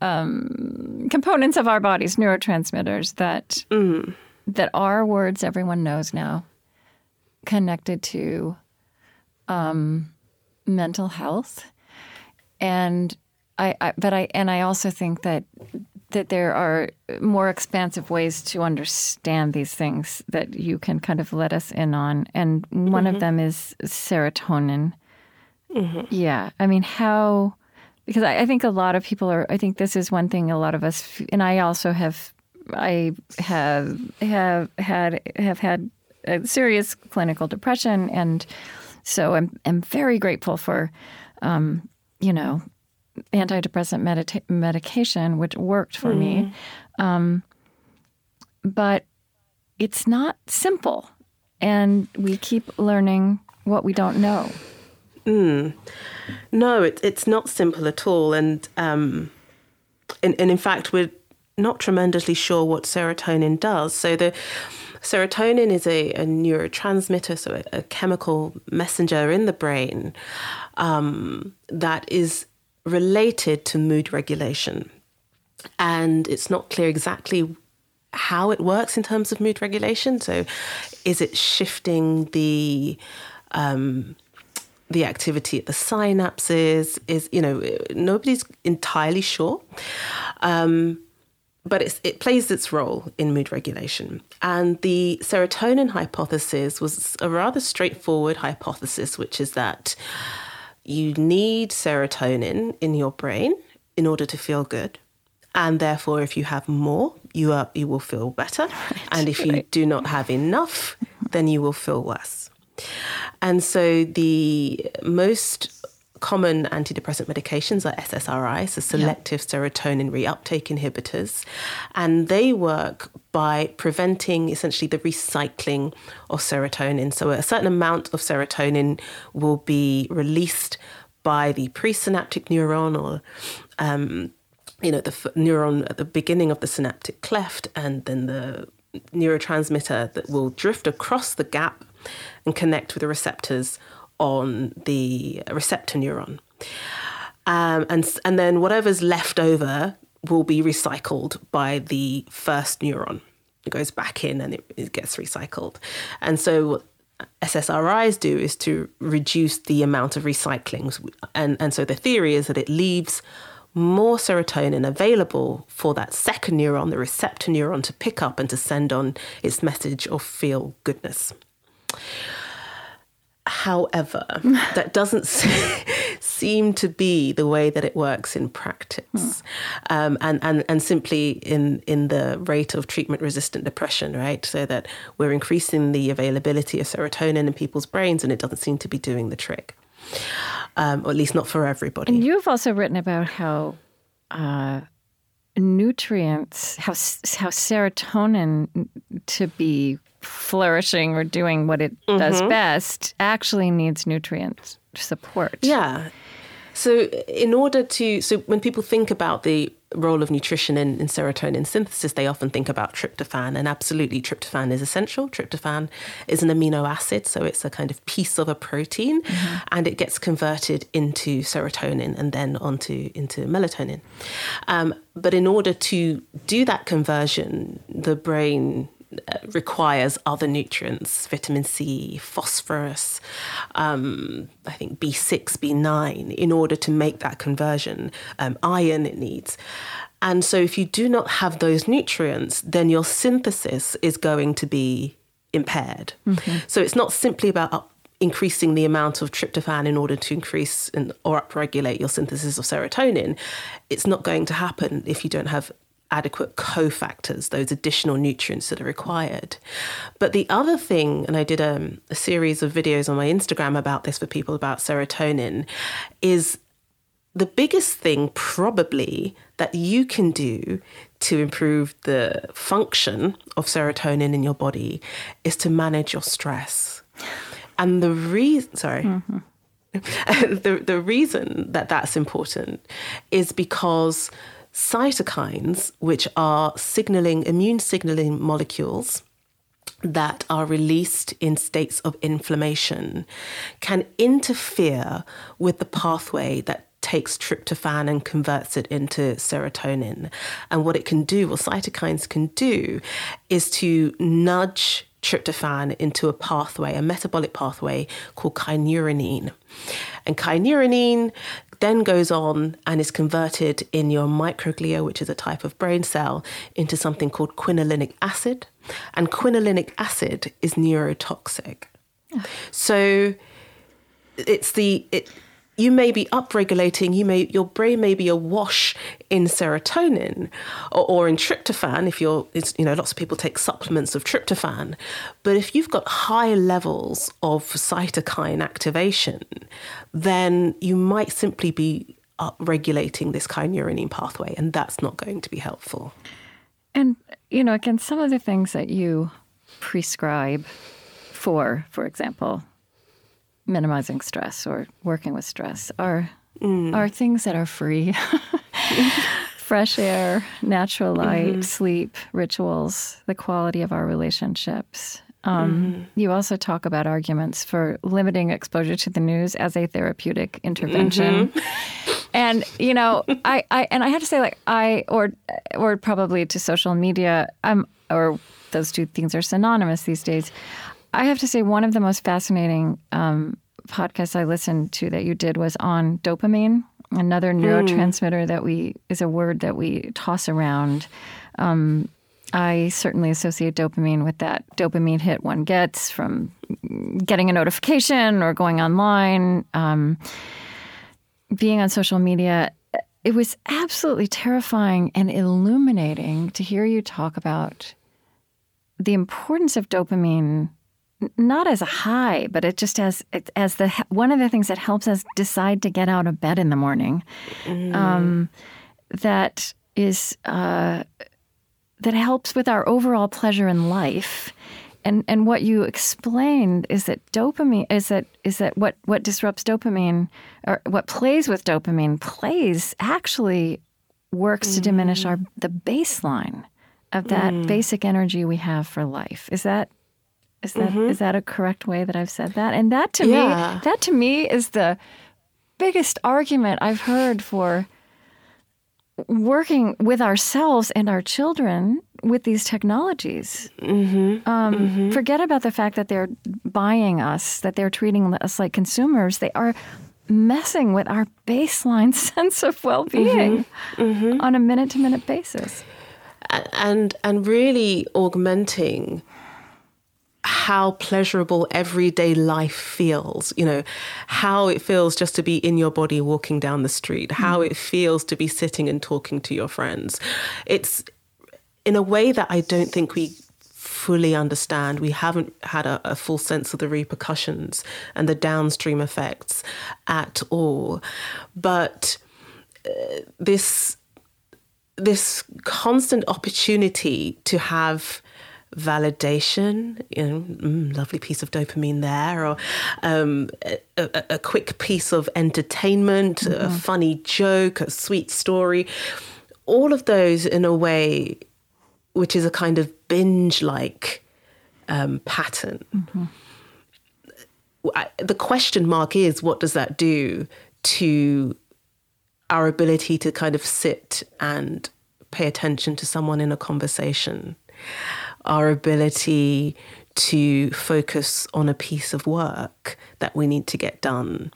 um, components of our bodies, neurotransmitters that mm. that are words everyone knows now, connected to um, mental health and I, I, but I, and I also think that that there are more expansive ways to understand these things that you can kind of let us in on, and one mm-hmm. of them is serotonin. Mm-hmm. Yeah, I mean, how? Because I, I think a lot of people are. I think this is one thing a lot of us, and I also have. I have have had have had serious clinical depression, and so I'm I'm very grateful for, um, you know, antidepressant medita- medication, which worked for mm. me. Um, but it's not simple, and we keep learning what we don't know. Mm. No, it, it's not simple at all, and, um, and and in fact, we're not tremendously sure what serotonin does. So the Serotonin is a, a neurotransmitter, so a, a, chemical messenger in the brain um, that is related to mood regulation. And it's not clear exactly how it works in terms of mood regulation. So, is it shifting the um, the activity at the synapses? Is you know nobody's entirely sure. Um, but it plays its role in mood regulation. And the serotonin hypothesis was a rather straightforward hypothesis, which is that you need serotonin in your brain in order to feel good. And therefore, if you have more, you, are, you will feel better. [LAUGHS] Right, and if you right. do not have enough, then you will feel worse. And so, the most common antidepressant medications are SSRIs, so selective yeah. serotonin reuptake inhibitors, and they work by preventing essentially the recycling of serotonin. So a certain amount of serotonin will be released by the presynaptic neuron or um, you know the f- neuron at the beginning of the synaptic cleft and then the neurotransmitter that will drift across the gap and connect with the receptors on the receptor neuron. Um, and, and then whatever's left over will be recycled by the first neuron. It goes back in and it, it gets recycled. And so what SSRIs do is to reduce the amount of recyclings. And, and so the theory is that it leaves more serotonin available for that second neuron, the receptor neuron, to pick up and to send on its message of feel goodness. However, [LAUGHS] that doesn't [LAUGHS] seem to be the way that it works in practice, mm. um, and, and and simply in in the rate of treatment resistant depression, right? So that we're increasing the availability of serotonin in people's brains, and it doesn't seem to be doing the trick, um, or at least not for everybody. And you've also written about how. Uh, nutrients, how how serotonin to be flourishing or doing what it mm-hmm. does best actually needs nutrient support. Yeah. So, in order to, so when people think about the role of nutrition in, in, serotonin synthesis, they often think about tryptophan, and absolutely, tryptophan is essential. Tryptophan is an amino acid, so it's a kind of piece of a protein, mm-hmm. and it gets converted into serotonin and then onto into melatonin. Um, but in order to do that conversion, the brain requires other nutrients, vitamin C, phosphorus, um, I think B6, B9, in order to make that conversion. Um, iron it needs. And so, if you do not have those nutrients, then your synthesis is going to be impaired. Mm-hmm. So, it's not simply about up, increasing the amount of tryptophan in order to increase and, or upregulate your synthesis of serotonin. It's not going to happen if you don't have adequate cofactors, those additional nutrients that are required. But the other thing, and I did a, a, series of videos on my Instagram about this for people about serotonin, is the biggest thing probably that you can do to improve the function of serotonin in your body is to manage your stress. And the reason, sorry. Mm-hmm. [LAUGHS] the, the reason that that's important is because cytokines, which are signaling, immune signaling molecules that are released in states of inflammation, can interfere with the pathway that takes tryptophan and converts it into serotonin. And what it can do, what cytokines can do, is to nudge tryptophan into a pathway, a metabolic pathway called kynurenine. And kynurenine then goes on and is converted in your microglia, which is a type of brain cell, into something called quinolinic acid. And quinolinic acid is neurotoxic. Oh. So it's the it, you may be upregulating you may your brain may be awash in serotonin or, or, in tryptophan if you're you know lots of people take supplements of tryptophan. But if you've got high levels of cytokine activation then you might simply be upregulating this kynurenine pathway and that's not going to be helpful. And you know again some of the things that you prescribe for for example minimizing stress or working with stress are mm. are things that are free. [LAUGHS] [LAUGHS] Fresh air, natural light, mm-hmm. sleep, rituals, the quality of our relationships. Um, mm-hmm. You also talk about arguments for limiting exposure to the news as a therapeutic intervention. Mm-hmm. And you know, I, I and I have to say, like I or or probably to social media, um, or those two things are synonymous these days. I have to say, one of the most fascinating um, podcasts I listened to that you did was on dopamine, another hmm. neurotransmitter mm. that we is a word that we toss around. Um, I certainly associate dopamine with that dopamine hit one gets from getting a notification or going online, um, being on social media. It was absolutely terrifying and illuminating to hear you talk about the importance of dopamine not as a high, but it just as as the one of the things that helps us decide to get out of bed in the morning. Mm. Um, that is uh, that helps with our overall pleasure in life. And and what you explained is that dopamine is that is that what what disrupts dopamine or what plays with dopamine plays actually works mm. to diminish our mm. the baseline of that mm. basic energy we have for life. Is that is that mm-hmm. is that a correct way that I've said that? And that to yeah. me, that to me is the biggest argument I've heard for working with ourselves and our children with these technologies. Mm-hmm. Um, mm-hmm. Forget about the fact that they're buying us, that they're treating us like consumers. They are messing with our baseline [LAUGHS] sense of well-being mm-hmm. Mm-hmm. on a minute-to-minute basis, and and really augmenting how pleasurable everyday life feels, you know, how it feels just to be in your body walking down the street, how mm. it feels to be sitting and talking to your friends. It's in a way that I don't think we fully understand. We haven't had a, a, full sense of the repercussions and the downstream effects at all. But uh, this this constant opportunity to have validation, you know, mm, lovely piece of dopamine there, or um, a, a, quick piece of entertainment, mm-hmm. a funny joke, a sweet story. All of those in a way which is a kind of binge like um, pattern. Mm-hmm. I, the question mark is what does that do to our ability to kind of sit and pay attention to someone in a conversation? Our ability to focus on a piece of work that we need to get done.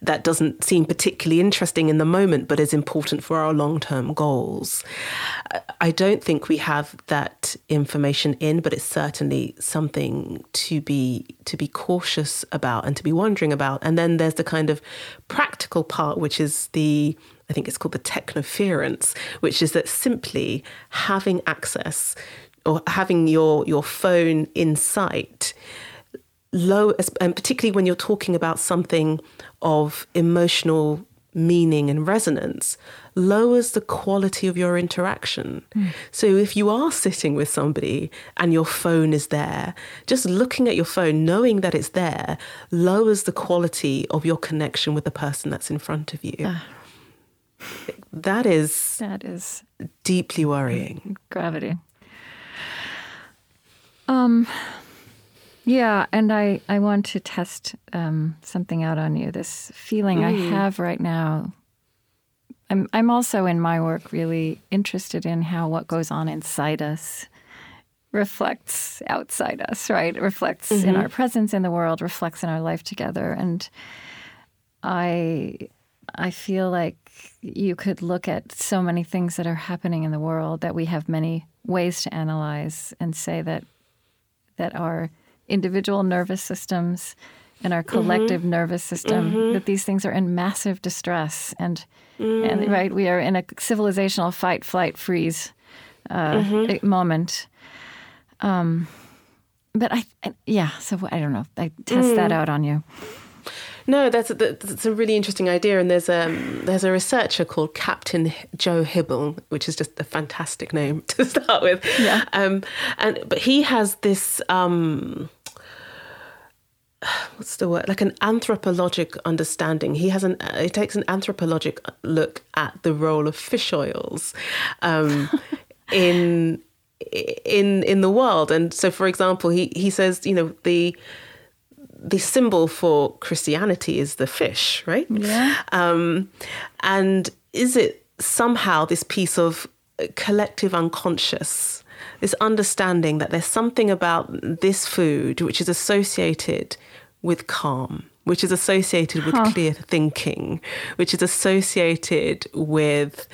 That doesn't seem particularly interesting in the moment but is important for our long-term goals. I don't think we have that information in but it's certainly something to be to be cautious about and to be wondering about. And then there's the kind of practical part which is the I think it's called the technoference, which is that simply having access or having your your phone in sight low and particularly when you're talking about something of emotional meaning and resonance lowers the quality of your interaction. Mm. So if you are sitting with somebody and your phone is there, just looking at your phone, knowing that it's there, lowers the quality of your connection with the person that's in front of you. Uh, that is that is deeply worrying. Gravity. Um, yeah, and I, I want to test um, something out on you. This feeling mm. I have right now. I'm I'm also in my work really interested in how what goes on inside us reflects outside us, right? It reflects mm-hmm. in our presence in the world, reflects in our life together. And I I feel like you could look at so many things that are happening in the world that we have many ways to analyze and say that that our individual nervous systems and our collective mm-hmm. nervous system mm-hmm. that these things are in massive distress and mm. and right we are in a civilizational fight flight freeze uh, mm-hmm. moment um, but I, I, yeah so I don't know I test mm. that out on you no, that's a, that's a really interesting idea, and there's a there's a researcher called Captain Joe Hibbeln, which is just a fantastic name [LAUGHS] to start with. Yeah. Um, and but he has this. Um, what's the word like an anthropologic understanding he has an uh, he takes an anthropologic look at the role of fish oils um, [LAUGHS] in in in the world and so for example he he says you know the the symbol for Christianity is the fish, right? Yeah. Um, and is it somehow this piece of collective unconscious, this understanding that there's something about this food which is associated with calm, which is associated with huh. clear thinking, which is associated with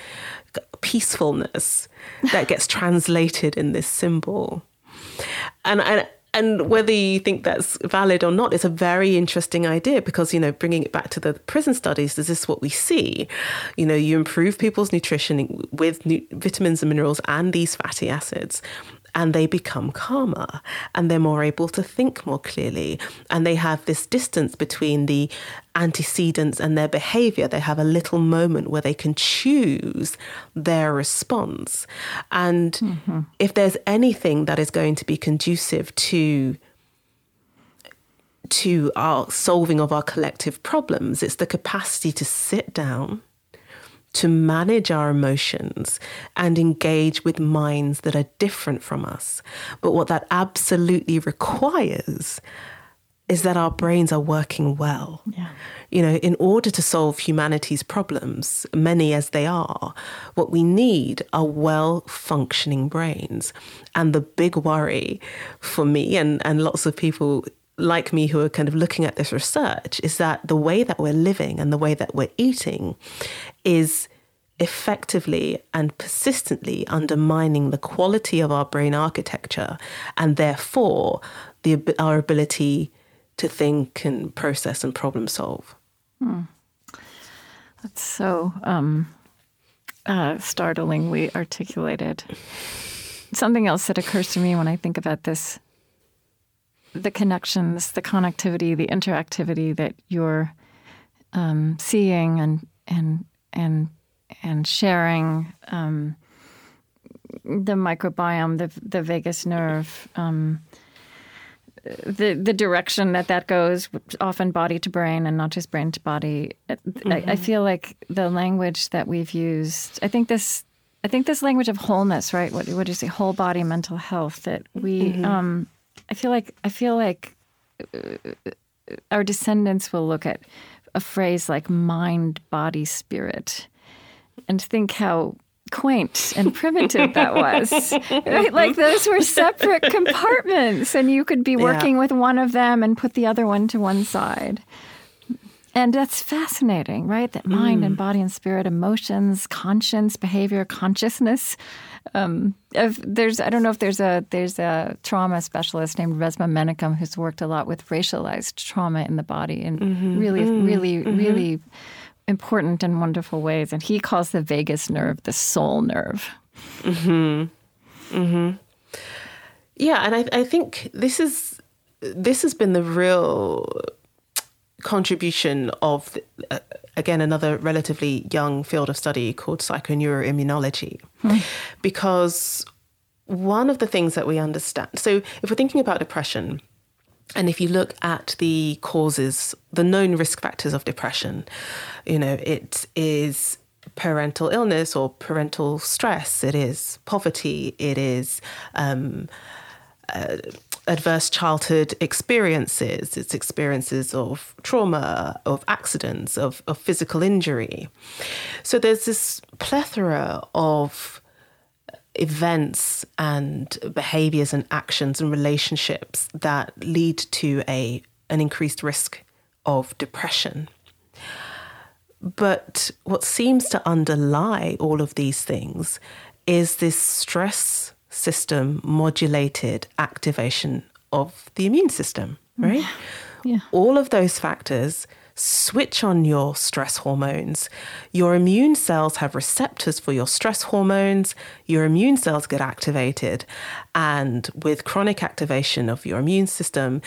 peacefulness that gets [LAUGHS] translated in this symbol. And, and and whether you think that's valid or not, it's a very interesting idea because, you know, bringing it back to the prison studies, is this what we see? You know, you improve people's nutrition with vitamins and minerals and these fatty acids and they become calmer and they're more able to think more clearly and they have this distance between the antecedents and their behavior they have a little moment where they can choose their response and mm-hmm. if there's anything that is going to be conducive to to our solving of our collective problems it's the capacity to sit down to manage our emotions and engage with minds that are different from us. But what that absolutely requires is that our brains are working well. Yeah. You know, in order to solve humanity's problems, many as they are, what we need are well functioning brains. And the big worry for me and, and lots of people like me who are kind of looking at this research is that the way that we're living and the way that we're eating is effectively and persistently undermining the quality of our brain architecture and therefore the, our ability to think and process and problem solve. Hmm. That's so um, uh, startlingly articulated. Something else that occurs to me when I think about this the connections, the connectivity, the interactivity that you're um, seeing and and and and sharing um, the microbiome, the the vagus nerve, um, the the direction that that goes, often body to brain and not just brain to body. Mm-hmm. I, I, mm-hmm. feel like the language that we've used. I think this. I think this language of wholeness, right? What what do you say? Whole body mental health. That we. Mm-hmm. Um, I feel like I feel like uh, our descendants will look at a phrase like mind, body, spirit, and think how quaint and primitive that was. [LAUGHS] right? Like those were separate [LAUGHS] compartments, and you could be working yeah. with one of them and put the other one to one side. And that's fascinating, right? That mind mm. and body and spirit, emotions, conscience, behavior, consciousness. Um, there's, I don't know if there's a there's a trauma specialist named Resmaa Menakem who's worked a lot with racialized trauma in the body and mm-hmm. really, mm-hmm. really, mm-hmm. really important and wonderful ways. And he calls the vagus nerve the soul nerve. Hmm. Hmm. Yeah, and I, I think this is this has been the real contribution of uh, again another relatively young field of study called psychoneuroimmunology hmm. because one of the things that we understand so if we're thinking about depression and if you look at the causes, the known risk factors of depression, you know, it is parental illness or parental stress, it is poverty, it is um, uh, adverse childhood experiences, it's experiences of trauma, of accidents, of, of physical injury. So there's this plethora of events and behaviors and actions and relationships that lead to a an increased risk of depression. But what seems to underlie all of these things is this stress system modulated activation of the immune system, right? Yeah. All of those factors switch on your stress hormones. Your immune cells have receptors for your stress hormones. Your immune cells get activated. And with chronic activation of your immune system,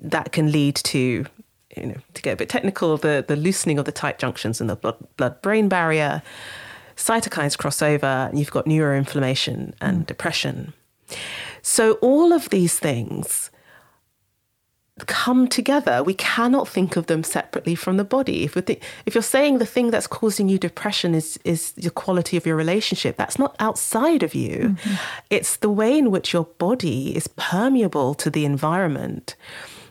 that can lead to, you know, to get a bit technical, the, the loosening of the tight junctions in the blood brain barrier. Cytokines cross over, and you've got neuroinflammation and mm. depression. So, all of these things come together. We cannot think of them separately from the body. If, th- if you're saying the thing that's causing you depression is, is the quality of your relationship, that's not outside of you. Mm-hmm. It's the way in which your body is permeable to the environment,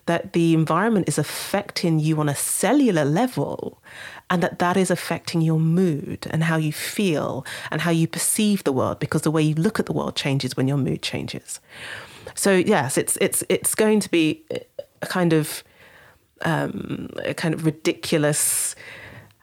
that the environment is affecting you on a cellular level, and that that is affecting your mood and how you feel and how you perceive the world, because the way you look at the world changes when your mood changes. So yes, it's it's it's going to be a kind of um, a kind of ridiculous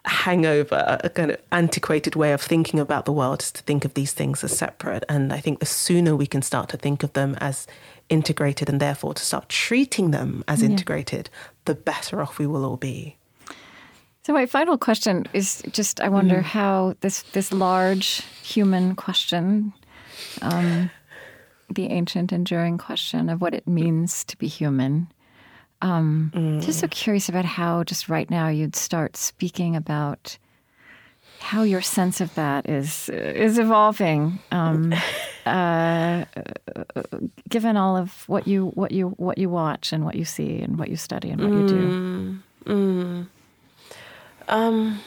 hangover, a kind of antiquated way of thinking about the world is to think of these things as separate. And I think the sooner we can start to think of them as integrated and therefore to start treating them as yeah. integrated, the better off we will all be. So my final question is just I wonder mm. how this this large human question um, the ancient enduring question of what it means to be human um, mm. Just so curious about how, just right now, you'd start speaking about how your sense of that is is evolving, um, uh, given all of what you what you what you watch and what you see and what you study and what mm. you do. Mm. mm. Um,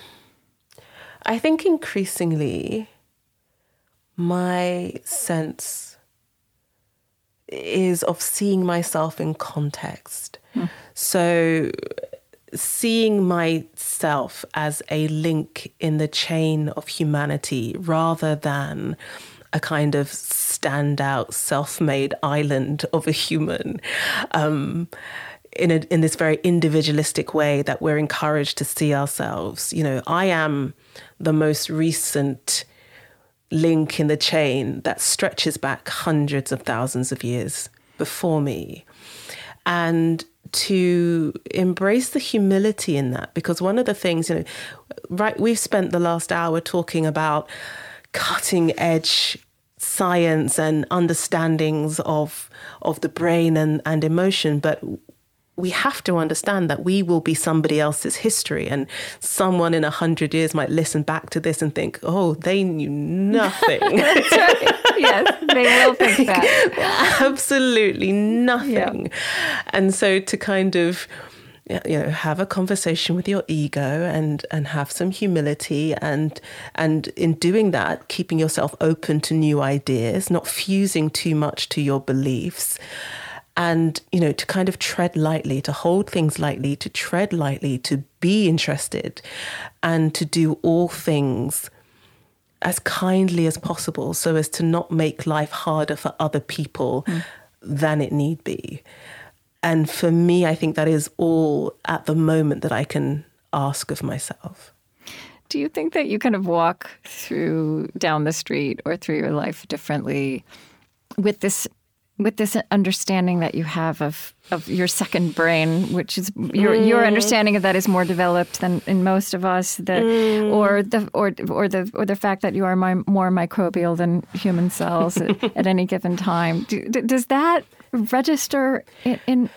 I think increasingly, my sense is of seeing myself in context so seeing myself as a link in the chain of humanity rather than a kind of standout self-made island of a human um, in a, in this very individualistic way that we're encouraged to see ourselves. You know, I am the most recent link in the chain that stretches back hundreds of thousands of years before me. And to embrace the humility in that because one of the things you know right we've spent the last hour talking about cutting edge science and understandings of of the brain and and emotion but we have to understand that we will be somebody else's history and someone in a hundred years might listen back to this and think oh they knew nothing [LAUGHS] That's right. yes they will think that [LAUGHS] absolutely nothing yeah. and so to kind of you know have a conversation with your ego and and have some humility and and in doing that keeping yourself open to new ideas not fusing too much to your beliefs and you know to kind of tread lightly to hold things lightly to tread lightly to be interested and to do all things as kindly as possible so as to not make life harder for other people mm. than it need be and for me i think that is all at the moment that i can ask of myself do you think that you kind of walk through down the street or through your life differently with this with this understanding that you have of of your second brain, which is your mm. your understanding of that is more developed than in most of us, that mm. or the or or the or the fact that you are my, more microbial than human cells at, [LAUGHS] at, any given time. Do, does that register in, in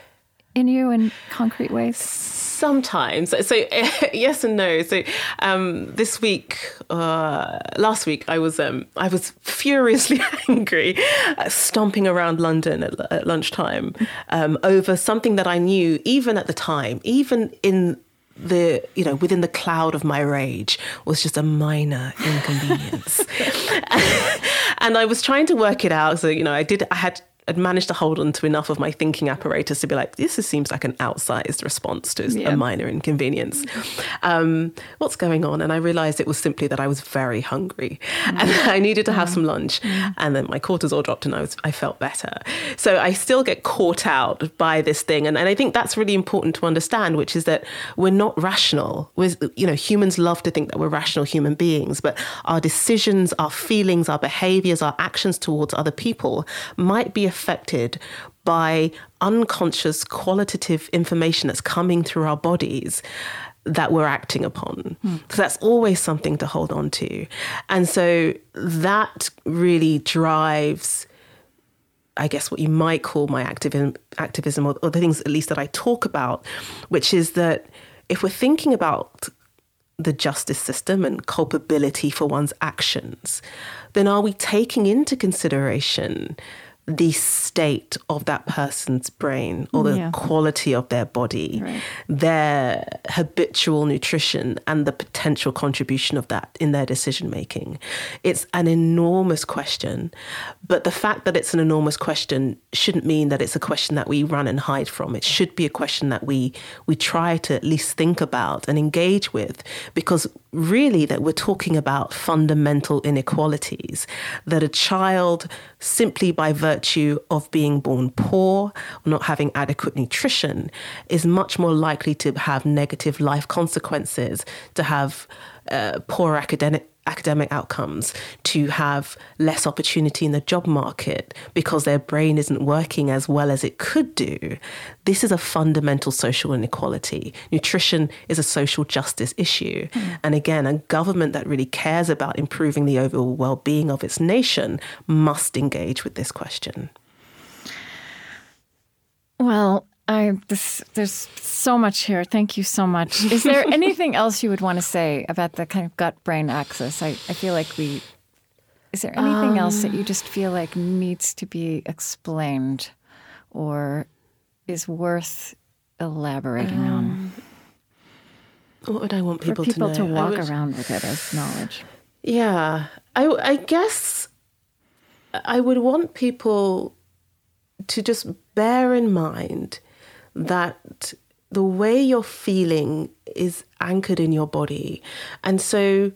in you in concrete ways? Sometimes. So, [LAUGHS] yes and no. So, um, this week, uh, last week, I was um, I was furiously [LAUGHS] angry, uh, stomping around London at, at lunchtime um, over something that I knew, even at the time, even in the you know within the cloud of my rage was just a minor inconvenience [LAUGHS] and i was trying to work it out so you know i did i had I'd managed to hold on to enough of my thinking apparatus to be like, this seems like an outsized response to yeah. a minor inconvenience. Um, what's going on? And I realized it was simply that I was very hungry mm. and [LAUGHS] I needed to have mm. some lunch. Mm. And then my cortisol dropped and I was I felt better. So I still get caught out by this thing. And, and I think that's really important to understand, which is that we're not rational. We're, you know, humans love to think that we're rational human beings, but our decisions, our feelings, our behaviors, our actions towards other people might be affected by unconscious qualitative information that's coming through our bodies that we're acting upon. Mm. So that's always something to hold on to. And so that really drives, I guess, what you might call my activism, activism or, or the things at least that I talk about, which is that if we're thinking about the justice system and culpability for one's actions, then are we taking into consideration the state of that person's brain or the yeah. quality of their body, right. their habitual nutrition, and the potential contribution of that in their decision making. It's an enormous question, but the fact that it's an enormous question shouldn't mean that it's a question that we run and hide from. It should be a question that we we try to at least think about and engage with, because really that we're talking about fundamental inequalities that a child simply by virtue of being born poor or not having adequate nutrition is much more likely to have negative life consequences to have uh, poor academic academic outcomes, to have less opportunity in the job market because their brain isn't working as well as it could do. This is a fundamental social inequality. Nutrition is a social justice issue. Mm. And again, a government that really cares about improving the overall well being of its nation must engage with this question. Well, I this there's so much here. Thank you so much. Is there [LAUGHS] anything else you would want to say about the kind of gut brain axis? I, I feel like we is there anything um, else that you just feel like needs to be explained or is worth elaborating um, on? What would I want people, For people to know? to walk would, around with it as knowledge? Yeah. I, I guess I would want people to just bear in mind that the way you're feeling is anchored in your body. And so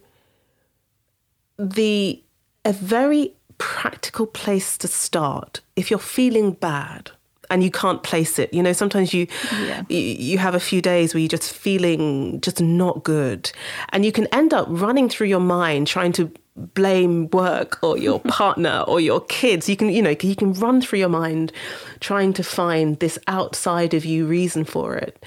the a very practical place to start if you're feeling bad and you can't place it. You know, sometimes you, yeah. you you have a few days where you're just feeling just not good, and you can end up running through your mind trying to blame work or your [LAUGHS] partner or your kids. You can, you know, you can run through your mind trying to find this outside of you reason for it.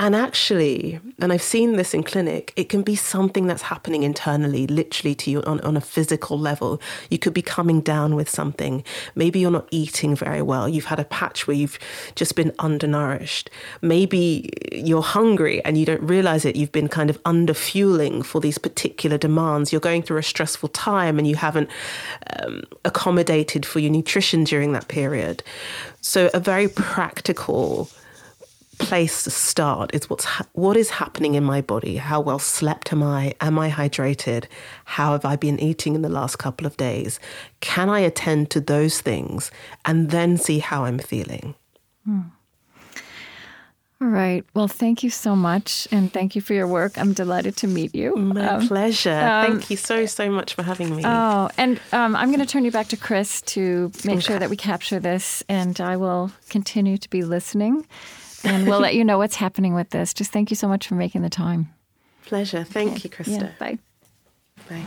And actually, and I've seen this in clinic, it can be something that's happening internally, literally to you on, on a physical level. You could be coming down with something. Maybe you're not eating very well. You've had a patch where you've just been undernourished. Maybe you're hungry and you don't realize it. You've been kind of under fueling for these particular demands. You're going through a stressful time and you haven't um, accommodated for your nutrition during that period. So, a very practical place to start is what's ha- what is happening in my body. How well slept am I? Am I hydrated? How have I been eating in the last couple of days? Can I attend to those things and then see how I'm feeling? Hmm. All right. Well, thank you so much. And thank you for your work. I'm delighted to meet you. My um, pleasure. Um, thank you so, so much for having me. Oh, and um, I'm going to turn you back to Chris to make okay. sure that we capture this. And I will continue to be listening and we'll [LAUGHS] let you know what's happening with this. Just thank you so much for making the time. Pleasure. Thank okay. you, Krista. Yeah, bye. Bye.